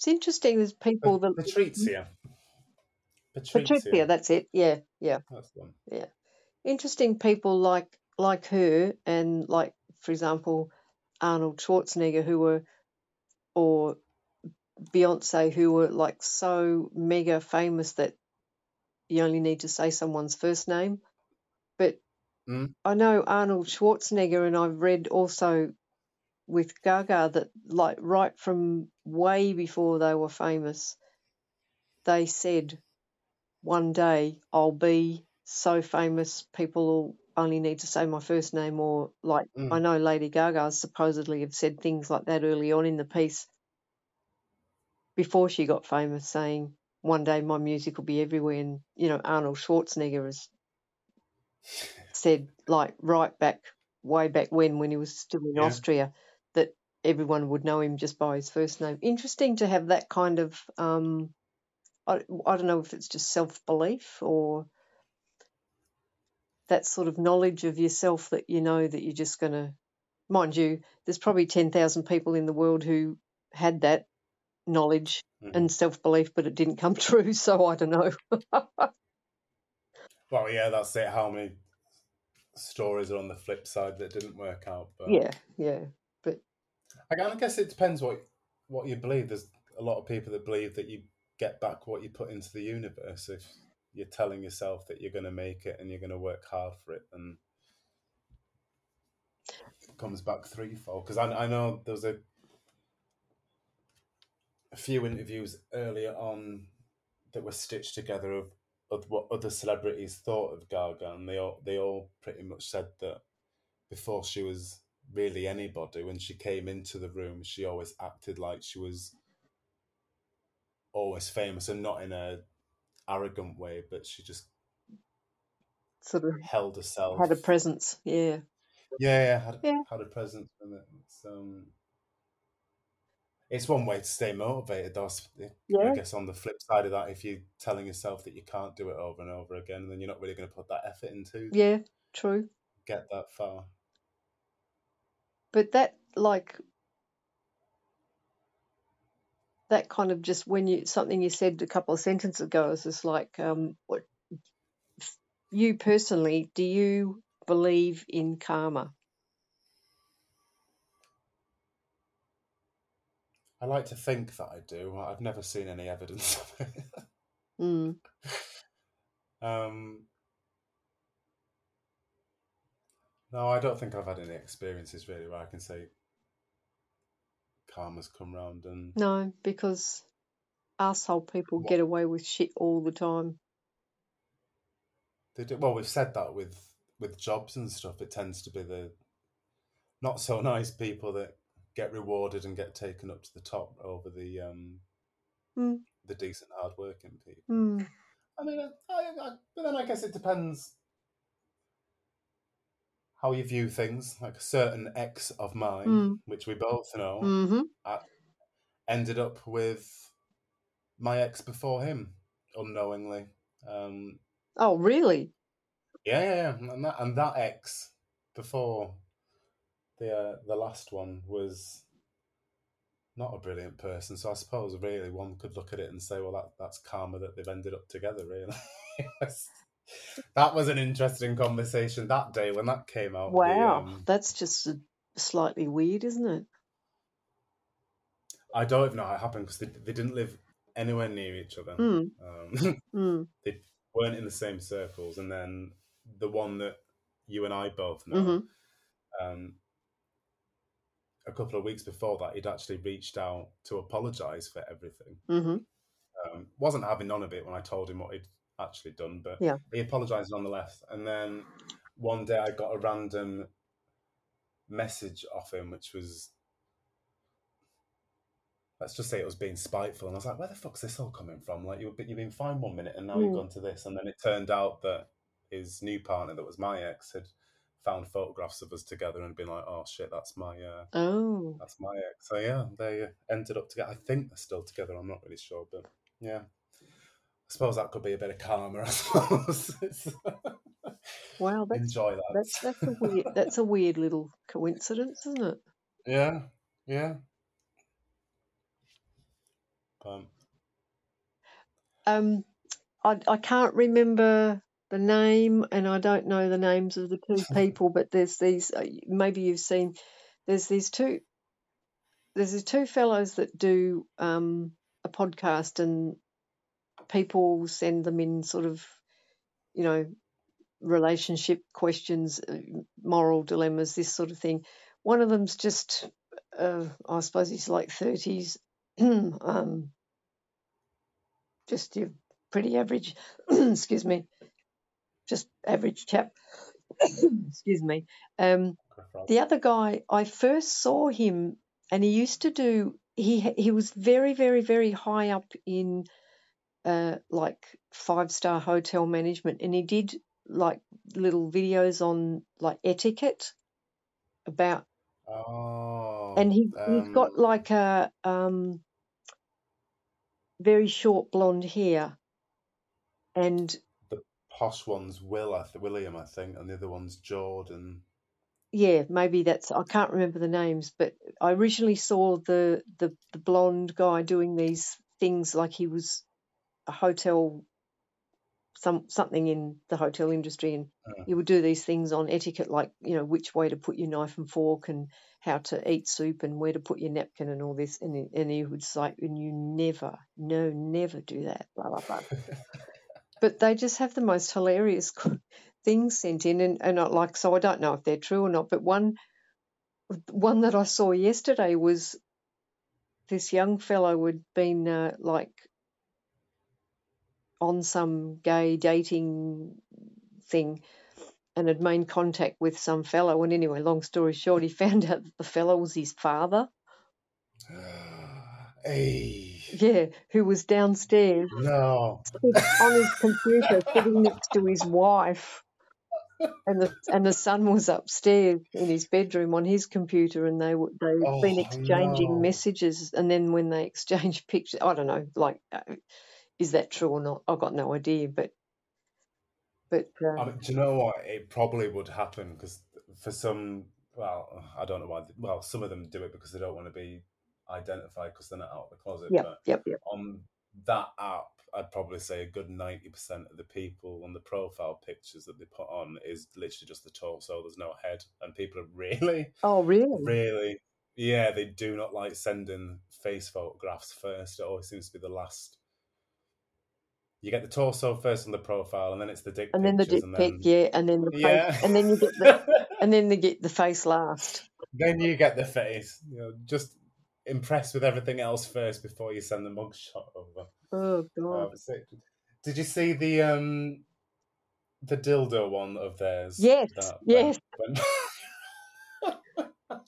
It's interesting. There's people that Patrizia. Patrizia. That's it. Yeah, yeah. That's one. Interesting people like like her, and like for example, Arnold Schwarzenegger, who were or Beyonce, who were like so mega famous that you only need to say someone's first name. But Mm. I know Arnold Schwarzenegger, and I've read also with Gaga that like right from way before they were famous, they said one day I'll be so famous people will only need to say my first name or like Mm. I know Lady Gaga supposedly have said things like that early on in the piece before she got famous saying one day my music will be everywhere and you know Arnold Schwarzenegger has said like right back way back when, when he was still in Yeah. Austria, everyone would know him just by his first name. Interesting to have that kind of, um, I, I don't know if it's just self belief or that sort of knowledge of yourself that you know that you're just going to, mind you, there's probably 10,000 people in the world who had that knowledge Mhm. and self belief, but it didn't come true. So I don't know. Well, yeah, that's it. How many stories are on the flip side that didn't work out? But yeah, yeah. I guess it depends what what you believe. There's a lot of people that believe that you get back what you put into the universe. If you're telling yourself that you're going to make it and you're going to work hard for it, and it comes back threefold. Because I, I know there was a a few interviews earlier on that were stitched together of, of what other celebrities thought of Gaga, and they all they all pretty much said that before she was really anybody, when she came into the room, she always acted like she was always famous, and not in a arrogant way, but she just Sort of held herself. had a presence. Yeah. Yeah, yeah, had, Yeah. had a presence. It's, um, it's one way to stay motivated. Yeah. I guess on the flip side of that, if you're telling yourself that you can't do it over and over again, then you're not really going to put that effort into Yeah. True. get that far. But that, like, that kind of just when you something you said a couple of sentences ago is just like, um, what you personally do you believe in karma? I like to think that I do. I've never seen any evidence of it. Mm. um, no, I don't think I've had any experiences really where I can say karma's come round and No, because asshole people What? get away with shit all the time. They do, well, we've said that with with jobs and stuff. It tends to be the not so nice people that get rewarded and get taken up to the top over the um Mm. the decent, hardworking people. Mm. I mean, I, I, I, but then I guess it depends how you view things. Like a certain ex of mine, Mm. which we both know, hmm ended up with my ex before him, unknowingly. Um, Oh, really? Yeah, yeah, yeah. And that and that ex before the uh, the last one was not a brilliant person. So I suppose really one could look at it and say, well, that that's karma that they've ended up together. Really. that was an interesting conversation that day when that came out. the, Wow, um, that's just slightly weird, isn't it? I don't even know how it happened because they, they didn't live anywhere near each other. Mm. Um, Mm. they weren't in the same circles, and then the one that you and I both know. Mhm. um, a couple of weeks before that, he'd actually reached out to apologise for everything. hmm Um, wasn't having none of it when I told him what he'd actually done, but Yeah. he apologised nonetheless. And then one day I got a random message off him, which was, let's just say it was being spiteful. And I was like, where the fuck's this all coming from? Like, you've been, you've been fine one minute and now you've Mm. gone to this. And then it turned out that his new partner, that was my ex, had found photographs of us together and been like, oh shit, that's my uh, Oh, that's my ex. So yeah, they ended up together. I think they're still together. I'm not really sure, but yeah, suppose that could be a bit of karma. I suppose. Wow, that's Enjoy that. that's that's a weird that's a weird little coincidence, isn't it? yeah, yeah. Um, Um, I I can't remember the name, and I don't know the names of the two people, but there's these. uh, Maybe you've seen. There's these two. There's these two fellows that do um, a podcast, and people send them in sort of, you know, relationship questions, uh, moral dilemmas, this sort of thing. One of them's just, uh, I suppose he's like thirties, um, just your pretty average. excuse me, just average chap. excuse me. Um, the other guy, I first saw him, and he used to do. He he was very very very high up in, uh, like five star hotel management, and he did like little videos on like etiquette about, Oh, and he he's um, got like a um very short blonde hair, and the posh one's Will, I th- William, I think, and the other one's Jordan. yeah, maybe that's I can't remember the names, but I originally saw the the the blonde guy doing these things like he was a hotel some something in the hotel industry and Uh, he would do these things on etiquette like you know which way to put your knife and fork and how to eat soup and where to put your napkin and all this. And and he would say and you never no never do that blah blah blah. But they just have the most hilarious things sent in and, and I like so I don't know if they're true or not but one one that I saw yesterday was this young fellow had been uh, like on some gay dating thing and had made contact with some fellow. And anyway, long story short, he found out that the fellow was his father. hey, Yeah, who was downstairs no. on his computer sitting next to his wife. And the and the son was upstairs in his bedroom on his computer, and they were they've been Oh, exchanging no. messages. And then when they exchanged pictures, I don't know, like, uh, is that true or not? I've got no idea. But but uh, I mean, do you know what? It probably would happen because for some, well, I don't know why. Well, some of them do it because they don't want to be identified because they're not out of the closet. yep, But yep, yep. on that app, I'd probably say a good ninety percent of the people on the profile pictures that they put on is literally just the torso. There's no head, and people are really, Oh, really? really, yeah, they do not like sending face photographs first. It always seems to be the last. You get the torso first on the profile, and then it's the dick And then the dick and pic, then yeah, and then the face, yeah. and then you get the and then they get the face last. then you get the face. You know, just impressed with everything else first before you send the mugshot over. Oh God. Um, so- did you see the um the dildo one of theirs? Yes, that yes.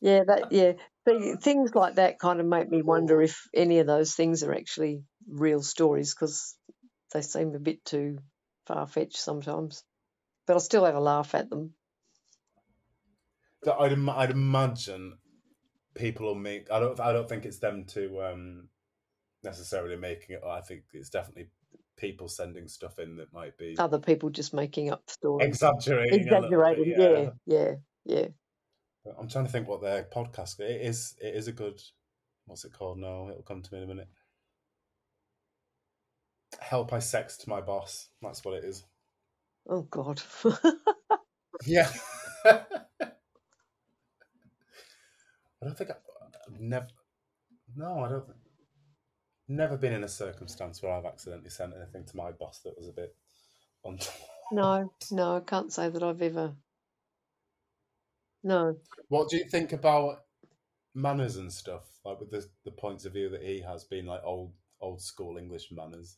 Yeah, that yeah. Things like that kind of make me wonder if any of those things are actually real stories because they seem a bit too far fetched sometimes. But I still have a laugh at them. I'd, im- I'd imagine people will make. I don't. I don't think it's them to um necessarily making it. I think it's definitely people sending stuff in that might be Other people just making up stories, exaggerating. little bit, exaggerating. Yeah, yeah, yeah. I'm trying to think what their podcast. It is. It is a good. What's it called? No, it'll come to me in a minute. Help! I sexed my boss. That's what it is. Oh God. Yeah. I don't think I, I've never. No, I don't. think- Never been in a circumstance where I've accidentally sent anything to my boss that was a bit untoward. no, no, I can't say that I've ever. No. What do you think about manners and stuff? Like with the the points of view that he has been like old old school English manners.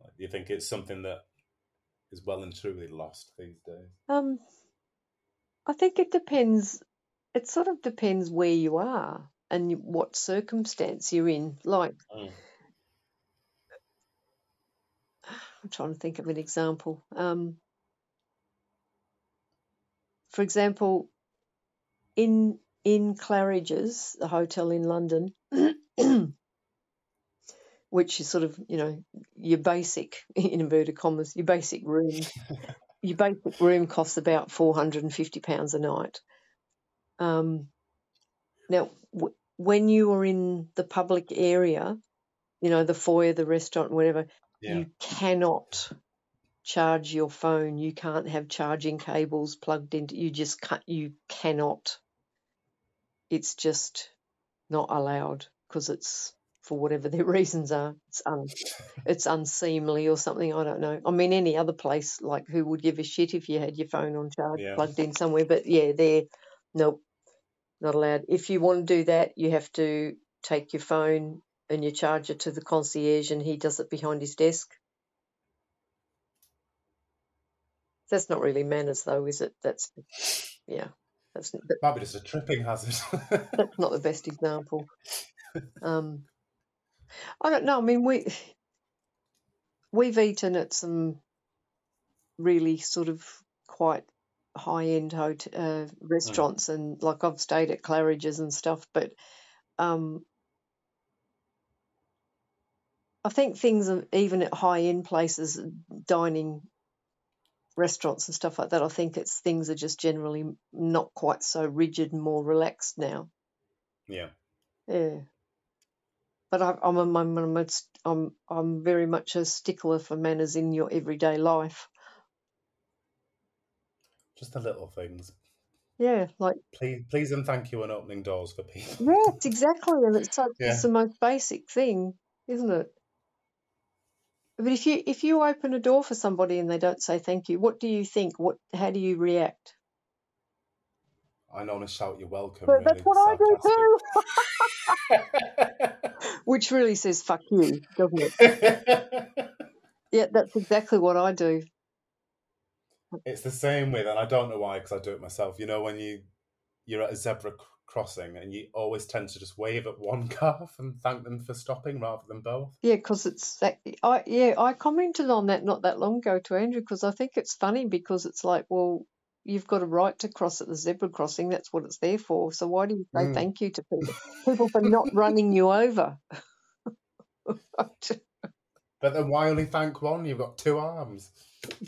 Like, do you think it's something that is well and truly lost these days? Um, I think it depends. It sort of depends where you are and what circumstance you're in. Like, Mm. I'm trying to think of an example. Um, for example, in in Claridge's, the hotel in London, which is sort of you know your basic in inverted commas, your basic room. your basic room costs about four hundred and fifty pounds a night. Um, now, w- when you are in the public area, you know the foyer, the restaurant, whatever, Yeah. you cannot charge your phone. You can't have charging cables plugged into. You just can't. You cannot. It's just not allowed because it's for whatever their reasons are. It's un, it's unseemly or something. I don't know. I mean, any other place, like who would give a shit if you had your phone on charge Yeah. plugged in somewhere? But yeah, they're nope, not allowed. If you want to do that, you have to take your phone and your charger to the concierge, and he does it behind his desk. That's not really manners, though, is it? That's yeah, that's be just a tripping hazard. that's not the best example. Um, I don't know. I mean, we we've eaten at some really sort of quite high end hotel uh, restaurants and like I've stayed at Claridge's and stuff, but um, I think things are even at high end places, dining restaurants and stuff like that. I think it's things are just generally not quite so rigid and more relaxed now. Yeah. Yeah. But I, I'm, a, I'm, I'm, a, I'm, I'm very much a stickler for manners in your everyday life. Just the little things. Yeah, like Please, please, and thank you on opening doors for people. yes, exactly, and it's such Yeah. it's the most basic thing, isn't it? But if you if you open a door for somebody and they don't say thank you, what do you think? What how do you react? I normally shout you're welcome. But that's really what I do too. Which really says fuck you, doesn't it? Yeah, that's exactly what I do. it's the same with, and I don't know why, because I do it myself. You know, when you you're at a zebra crossing, and you always tend to just wave at one calf and thank them for stopping rather than both. Yeah, because it's that- I yeah I commented on that not that long ago to Andrew because I think it's funny because it's like well you've got a right to cross at the zebra crossing that's what it's there for so why do you say Mm. thank you to people people for not running you over? But then why only thank one? You've got two arms.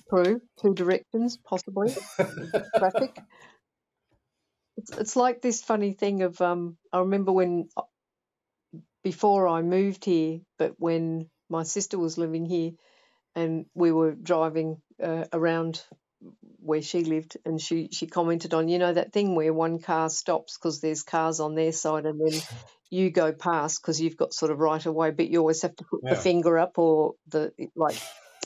True, two directions possibly traffic. It's it's like this funny thing of um I remember when uh, before I moved here, but when my sister was living here and we were driving uh, around where she lived and she she commented on you know that thing where one car stops because there's cars on their side and then you go past because you've got sort of right of way but you always have to put the finger up or the like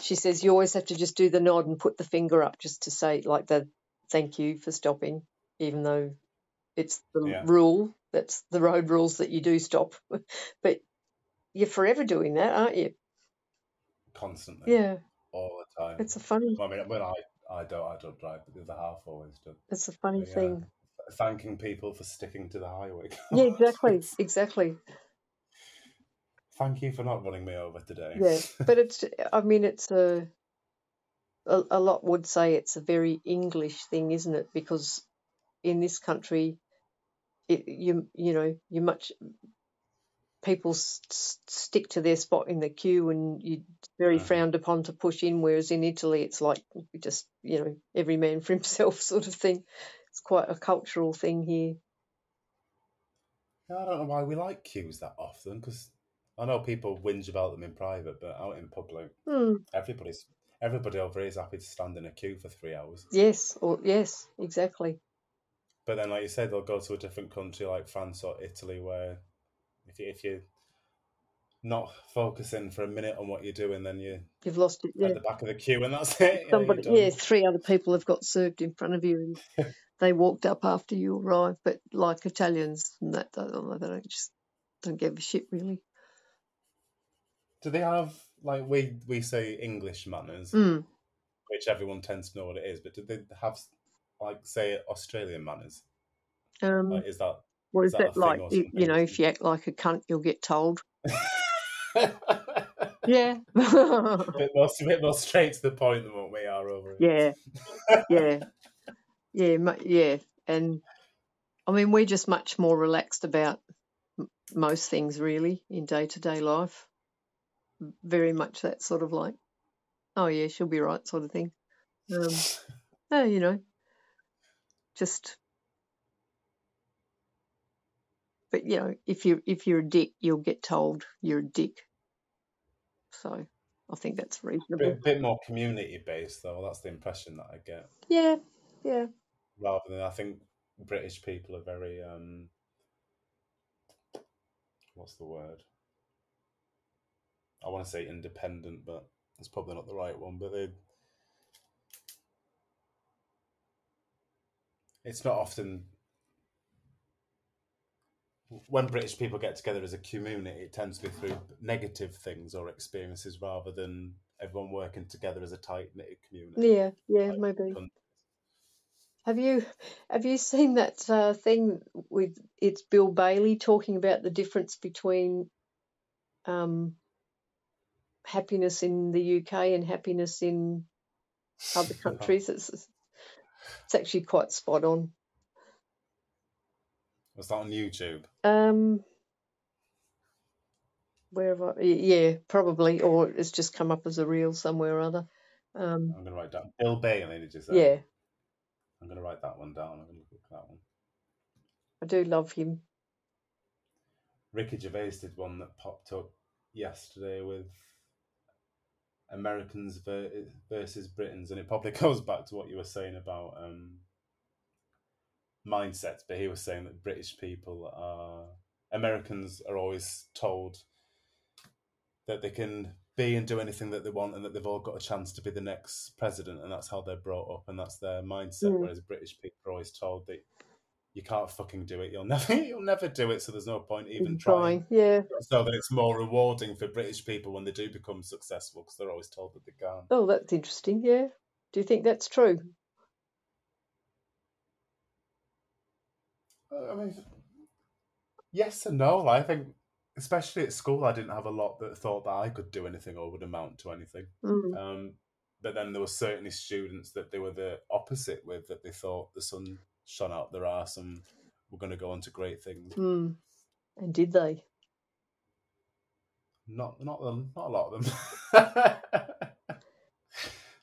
she says you always have to just do the nod and put the finger up just to say like the thank you for stopping even though it's the Yeah. rule that's the road rules that you do stop but you're forever doing that aren't you Constantly. yeah All the time. it's a funny I mean, when I, I don't, I don't drive, but the other half always do. it's a funny But yeah, thing Thanking people for sticking to the highway. yeah exactly exactly Thank you for not running me over today. Yeah, but it's. I mean, it's a, a. A lot would say it's a very English thing, isn't it? Because in this country, it, you you know you much people s- stick to their spot in the queue, and you're very Mhm. frowned upon to push in. Whereas in Italy, it's like just you know every man for himself sort of thing. It's quite a cultural thing here. I don't know why we like queues that often because I know people whinge about them in private, but out in public, Hmm. everybody's everybody over here is happy to stand in a queue for three hours. Yes, or yes, exactly. But then, like you said, they'll go to a different country like France or Italy, where if you, if you're not focusing for a minute on what you're doing, then you're You've lost it. Yeah. at the back of the queue, and that's it. Yeah, somebody, you're done. yeah, three other people have got served in front of you, and they walked up after you arrived. But like Italians, and that they don't, they don't just don't give a shit really. Do they have like we we say English manners, Mm. which everyone tends to know what it is, but do they have like say Australian manners? Um, Like, is that what is that that like? You, you know, if you act like a cunt, you'll get told. Yeah, a bit more, a bit more straight to the point than what we are over here. yeah, yeah, yeah, mu- yeah. And I mean, we're just much more relaxed about m- most things, really, in day to day life. Very much that sort of like, oh yeah, she'll be right, sort of thing. Um, no, you know, just. But you know, if you if you're a dick, you'll get told you're a dick. So I think that's reasonable. bit, bit more community based though. That's the impression that I get. Yeah, yeah, Rather than I think British people are very um what's the word? I want to say independent, but it's probably not the right one. But they it's not often when British people get together as a community, it tends to be through negative things or experiences rather than everyone working together as a tight knit community. yeah, yeah, Like maybe. countries. Have you have you seen that uh, thing with it's Bill Bailey talking about the difference between um, happiness in the UK and happiness in other countries? It's, It's actually quite spot on. Was that on YouTube? Um, where have I? Yeah, probably, or it's just come up as a reel somewhere or other. Um, I'm going to write down. Bill Bailey, did you say? yeah, I'm going to write that one down. I'm going to look at that one. I do love him. Ricky Gervais did one that popped up yesterday with Americans versus Britons, and it probably goes back to what you were saying about um, mindsets. But he was saying that British people are Americans are always told that they can be and do anything that they want, and that they've all got a chance to be the next president, and that's how they're brought up, and that's their mindset. Mm. Whereas British people are always told that you can't fucking do it. You'll never, you'll never do it. So there's no point even trying Trying, yeah. so that it's more rewarding for British people when they do become successful because they're always told that they can't. Oh, that's interesting. Yeah. Do you think that's true? I mean, yes and no. I think, especially at school, I didn't have a lot that thought that I could do anything or would amount to anything. Mm. Um, but then there were certainly students that they were the opposite with, that they thought the sun shone out their arse and were going to go on to great things. Mm. And did they? Not, not them. Not a lot of them.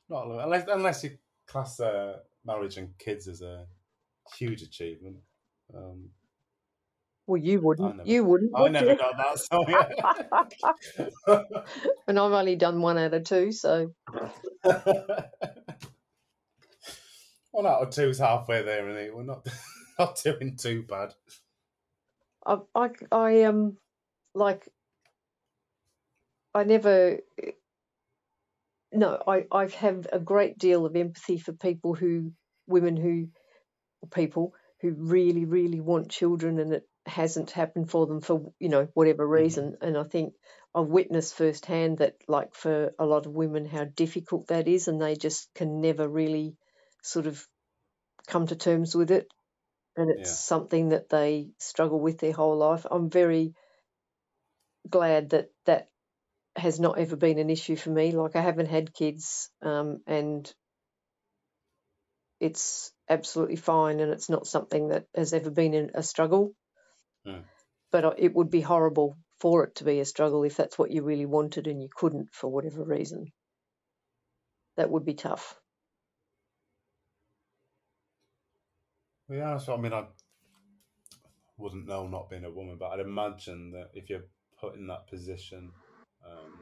not a lot, unless unless you class uh, marriage and kids as a huge achievement. Um, Well, you wouldn't. never- You wouldn't. I would never you? got that, so yeah. and I've only done one out of two, so One out of two's halfway there, and we're not not doing too bad. I, I, I um, like, I never. No, I, I have a great deal of empathy for people who, women who, people who really, really want children and it hasn't happened for them for you know whatever reason. And I think I've witnessed firsthand that, like, for a lot of women, how difficult that is, and they just can never really sort of come to terms with it and it's Yeah. something that they struggle with their whole life. I'm very glad that that has not ever been an issue for me. Like I haven't had kids, um, and it's absolutely fine, and it's not something that has ever been a struggle. Mm. But it would be horrible for it to be a struggle if that's what you really wanted and you couldn't for whatever reason. That would be tough. Yeah, so I mean, I wouldn't know not being a woman, but I'd imagine that if you're put in that position, um,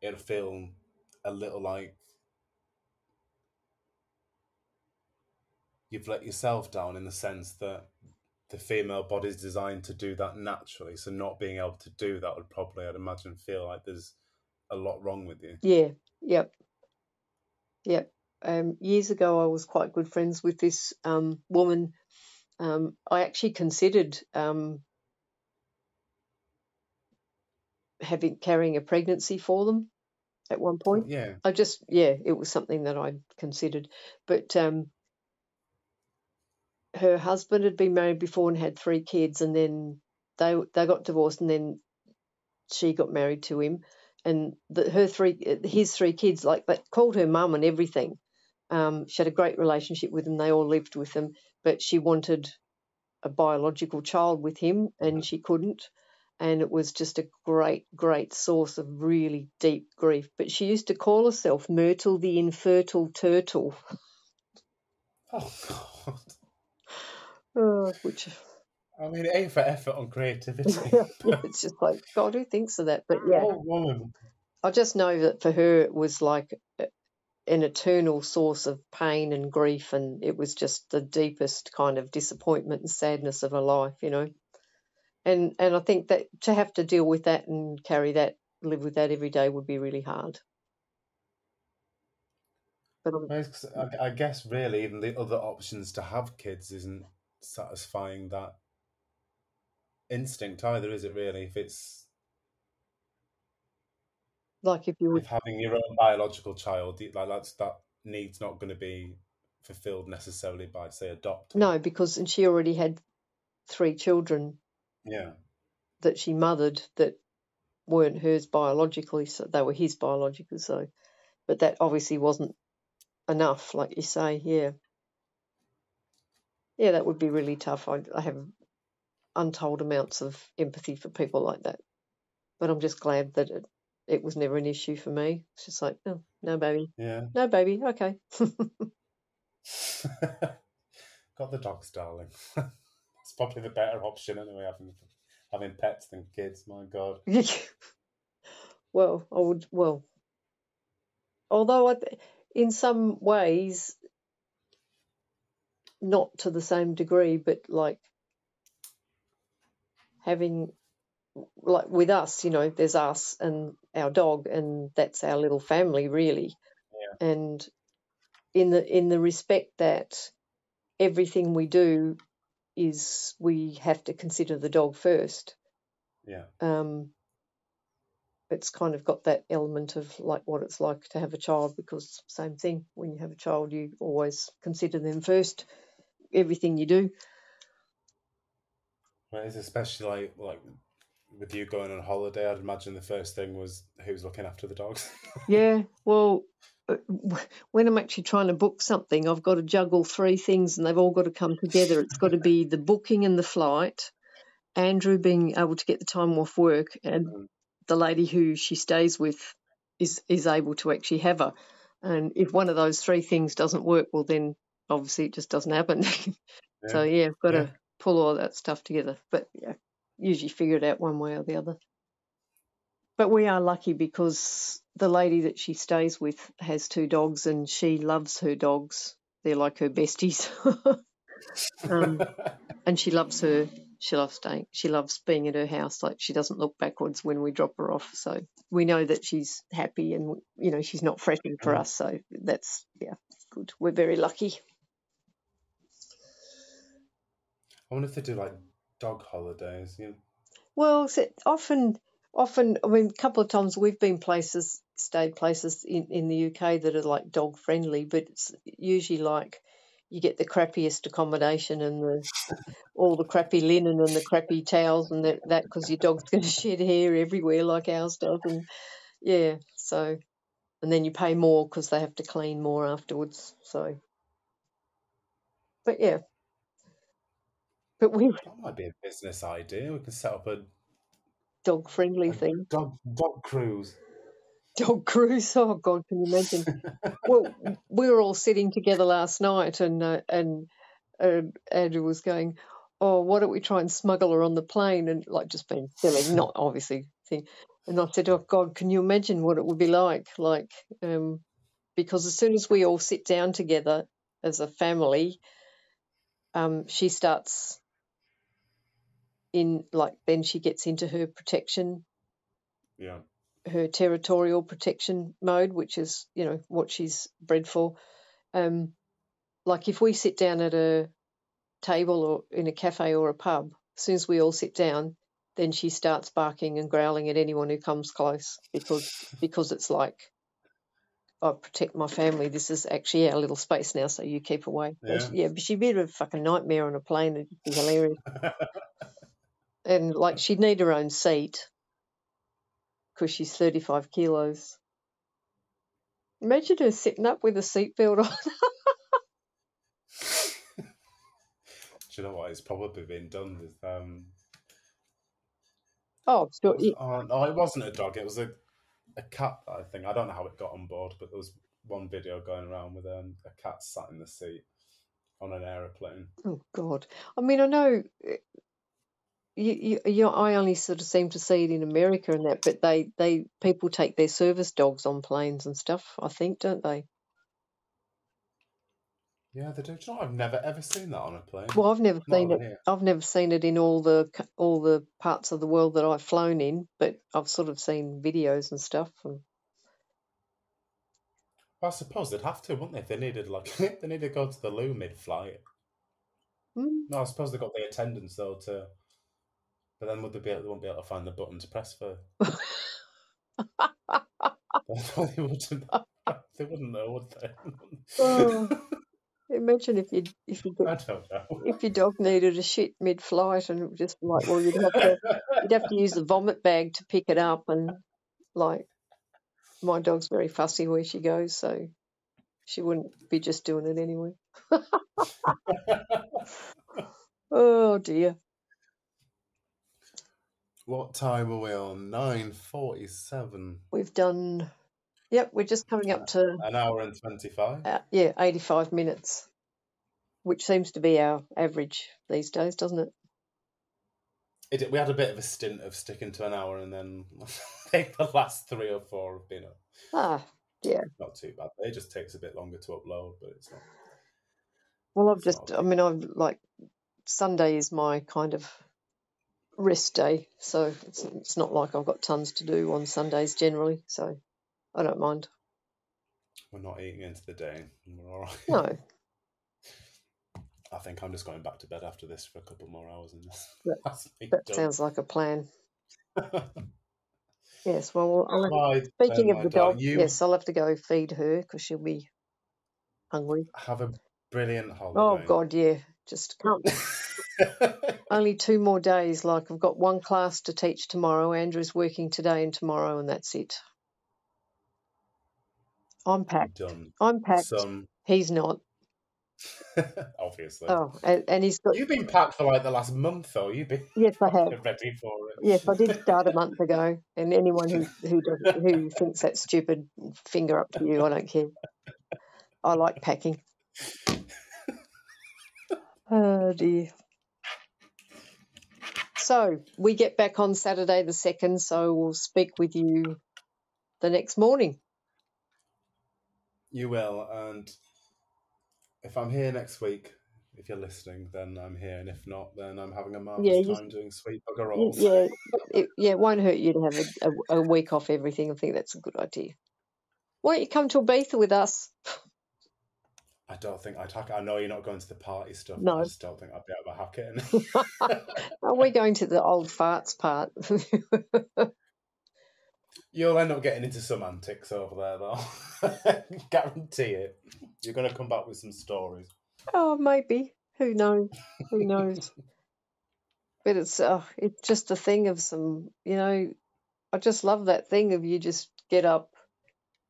it'll feel a little like you've let yourself down in the sense that the female body's designed to do that naturally. So not being able to do that would probably, I'd imagine, feel like there's a lot wrong with you. Yeah, yep, yep. Um, years ago, I was quite good friends with this um, woman. Um, I actually considered um, having carrying a pregnancy for them at one point. Yeah. I just, yeah, it was something that I'd considered. But um, her husband had been married before and had three kids, and then they they got divorced, and then she got married to him, and the, her three, his three kids, like they called her mum and everything. Um, she had a great relationship with them. They all lived with them, but she wanted a biological child with him, and she couldn't. And it was just a great, great source of really deep grief. But she used to call herself Myrtle the infertile turtle, Oh, God. Uh, which I mean, A for effort on creativity. it's just like God, who thinks of that? But yeah, Oh, woman. I just know that for her it was like an eternal source of pain and grief, and it was just the deepest kind of disappointment and sadness of her life, you know. And and I think that to have to deal with that and carry that, live with that every day would be really hard. But I'm, Well, it's 'cause I, I guess really even the other options to have kids isn't satisfying that instinct either, is it really? If it's like if you if having your own biological child, like that's that need's not going to be fulfilled necessarily by say adopting. no, because and she already had three children Yeah. that she mothered that weren't hers biologically, so they were his biologically. So, but that obviously wasn't enough, like you say. Yeah, yeah, that would be really tough. I, I have untold amounts of empathy for people like that, but I'm just glad that it, it was never an issue for me. It's just like, oh, no, baby, Yeah. no, baby, okay. Got the dogs, darling. it's probably the better option anyway, having having pets than kids. My God. well, I would, well, although I, in some ways, not to the same degree, but like having, like with us, you know, there's us and our dog, and that's our little family, really. Yeah. And in the in the respect that everything we do is we have to consider the dog first. Yeah. Um, it's kind of got that element of like what it's like to have a child because same thing when you have a child you always consider them first everything you do Well, it's especially like like with you going on holiday. I'd imagine the first thing was who's looking after the dogs. yeah well uh, when i'm actually trying to book something i've got to juggle three things and they've all got to come together it's got to be the booking and the flight andrew being able to get the time off work and Mm. the lady who she stays with is is able to actually have her and if one of those three things doesn't work well then obviously it just doesn't happen. So yeah i've got Yeah. to pull all that stuff together but yeah usually figure it out one way or the other. But we are lucky because the lady that she stays with has two dogs and she loves her dogs. They're like her besties. Um, and she loves her she loves staying she loves being at her house like she doesn't look backwards when we drop her off. So we know that she's happy and you know she's not fretting for Mm. us so that's yeah good. We're very lucky I wonder if they do like dog holidays. You know? well often often i mean a couple of times we've been places stayed places in, in the uk that are like dog friendly but it's usually like you get the crappiest accommodation and the all the crappy linen and the crappy towels and that that because your dog's going to shed hair everywhere like ours does and yeah so and then you pay more because they have to clean more afterwards so but yeah but we That might be a business idea. We can set up a, dog friendly a thing. dog dog cruise. dog cruise? Oh god can you imagine? Well we were all sitting together last night and uh, and uh, andrew was going oh why don't we try and smuggle her on the plane? And like just being silly not obviously thing. And i said oh god can you imagine what it would be like? Like um because as soon as we all sit down together as a family um she starts in like then she gets into her protection Yeah. her territorial protection mode, which is you know what she's bred for. Um, like if we sit down at a table or in a cafe or a pub, as soon as we all sit down, then she starts barking and growling at anyone who comes close because because it's like I protect my family. This is actually our little space now, so you keep away. Yeah. she- yeah, but she'd be a fucking nightmare on a plane. It'd be hilarious. And like she'd need her own seat because she's 35 kilos. Imagine her sitting up with a seatbelt on. Do you know what? It's probably been done with. Um, Oh, sure. was- oh, no, it wasn't a dog. It was a, a cat. I think I don't know how it got on board, but there was one video going around with um, a cat sat in the seat on an aeroplane. Oh God. I mean, I know. You, you, you, I only sort of seem to see it in America and that, but they, they people take their service dogs on planes and stuff. I think, don't they? Yeah, they do. Do you know? I've never ever seen that on a plane. Well, I've never Not seen it. here. I've never seen it in all the all the parts of the world that I've flown in, but I've sort of seen videos and stuff. And Well, I suppose they'd have to, wouldn't they? If they needed like they needed to go to the loo mid-flight. Mm. No, I suppose they got the attendants though to. But then would they be able, they won't be able to find the button to press for? they wouldn't. They wouldn't know, would they? Oh. imagine if you if you I don't know. if your dog needed a shit mid-flight and it was just like, well, you'd have to you'd have to use the vomit bag to pick it up, and like my dog's very fussy where she goes, so She wouldn't be just doing it anyway. oh dear. What time are we on? Nine forty-seven. We've done. Yep, we're just coming up to An hour and twenty-five. uh, yeah, 85 minutes, which seems to be our average these days, doesn't it? It, we had a bit of a stint of sticking to an hour, and then I think the last three or four have been uh, Ah, yeah. not too bad. It just takes a bit longer to upload, but it's not. Well, I've It's just, I mean, I've like Sunday is my kind of rest day, so it's it's not like I've got tons to do on Sundays generally, so I don't mind. We're not eating into the day. We're all right. No, I think I'm just going back to bed after this for a couple more hours, and That- that sounds like a plan. Yes, well, I'll have, right, speaking then, of the darling, dog, you yes, I'll have to go feed her because she'll be hungry. have a brilliant holiday. Oh. God, yeah, just can't. Only two more days. Like I've got one class to teach tomorrow. Andrew's working today and tomorrow, and that's it. I'm packed. Done. I'm packed. Some, He's not. obviously. Oh, and, and he's got. You've been packed for like the last month, though. You've been Yes, I have. ready for it. Yes, I did start a month ago. And anyone who who does, who thinks that's stupid, finger up to you. I don't care. I like packing. Oh dear. So we get back on Saturday the second. So we'll speak with you the next morning. You will, and if I'm here next week, if you're listening, then I'm here, and if not, then I'm having a marvelous Yeah, you- time doing sweet bugger rolls. Yeah, it, yeah, it won't hurt you to have a, a, a week off everything. I think that's a good idea. Why don't you come to Ibiza with us? I don't think I'd hack. It. I know you're not going to the party stuff. No. I just don't think I'd be able to hack it. Are we going to the old farts part? You'll end up getting into some antics over there, though. Guarantee it. You're going to come back with some stories. oh, maybe. Who knows? Who knows? But it's uh, it's just a thing of some, you know. I just love that thing of you just get up,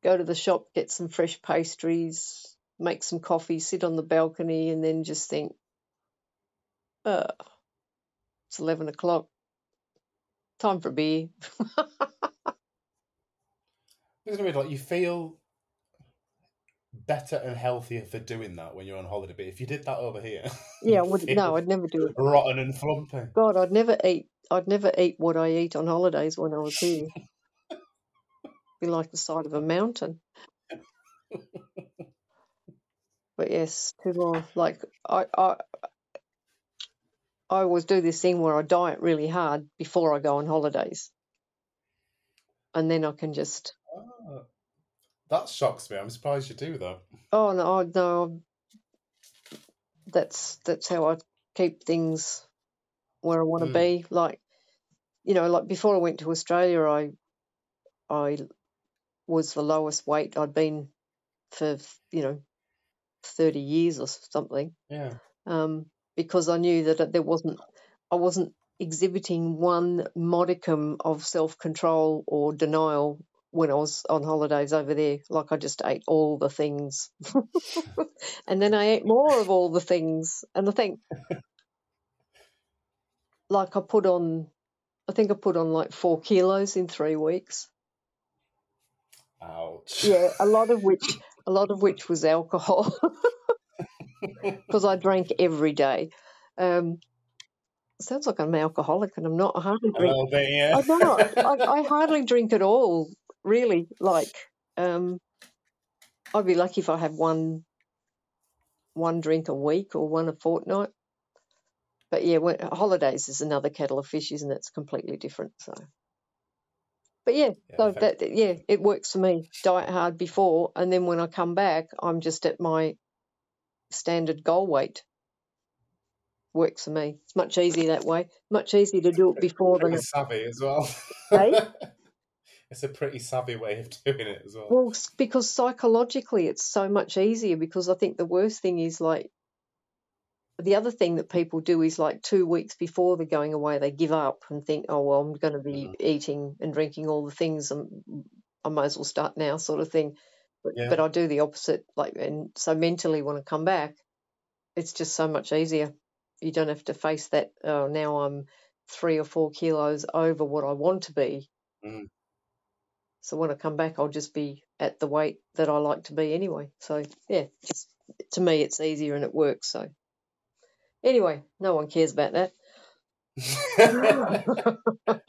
go to the shop, get some fresh pastries, make some coffee, sit on the balcony, and then just think, oh, it's eleven o'clock. Time for a beer. Going to be like you feel better and healthier for doing that when you're on holiday. But if you did that over here, Yeah, I you'd would feel no, I'd never do it. rotten and flumpy. God, I'd never eat. I'd never eat what I eat on holidays when I was here. Be like the side of a mountain. But yes, too more like I, I I always do this thing where I diet really hard before I go on holidays, and then I can just Ah, that shocks me. I'm surprised you do that. oh no oh, no that's that's how I keep things where I want to Mm. be. Like you know, like before I went to Australia, I I was the lowest weight I'd been for you know thirty years or something. Yeah. um, because I knew that there wasn't, I wasn't exhibiting one modicum of self control or denial when I was on holidays over there. Like I just ate all the things, and then I ate more of all the things. And I think, like I put on, I think I put on like four kilos in three weeks. Ouch. Yeah, a lot of which, a lot of which was alcohol. because I drank every day. Um, sounds like I'm an alcoholic, and I'm not. I hardly drink. yeah. I know. I, I hardly drink at all. Really, like um, I'd be lucky if I have one one drink a week or one a fortnight. But yeah, when, holidays is another kettle of fish, isn't it? It's completely different. So, but yeah, Yeah, so that yeah, it works for me. Diet hard before, and then when I come back, I'm just at my standard goal weight. Works for me. It's much easier that way. Much easier to do it before than savvy as well. Hey? it's a pretty savvy way of doing it as well. Well, because psychologically it's so much easier because I think the worst thing is like the other thing that people do is like two weeks before they're going away, they give up and think, oh, well, I'm going to be Mhm. eating and drinking all the things. And I might as well start now, sort of thing. But, Yeah. but I do the opposite. Like, and so mentally, when I come back, it's just so much easier. You don't have to face that. Oh, now I'm three or four kilos over what I want to be. Mm. So when I come back, I'll just be at the weight that I like to be anyway. So yeah, just to me, it's easier and it works. So anyway, no one cares about that.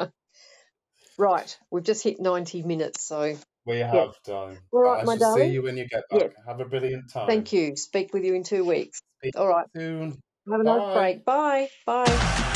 right, we've just hit 90 minutes. So we have, darling. All But right, I my shall see you when you get Yeah. back. Have a brilliant time. thank you. Speak with you in two weeks. Speak All right. Soon. Have a nice break. Bye. Bye.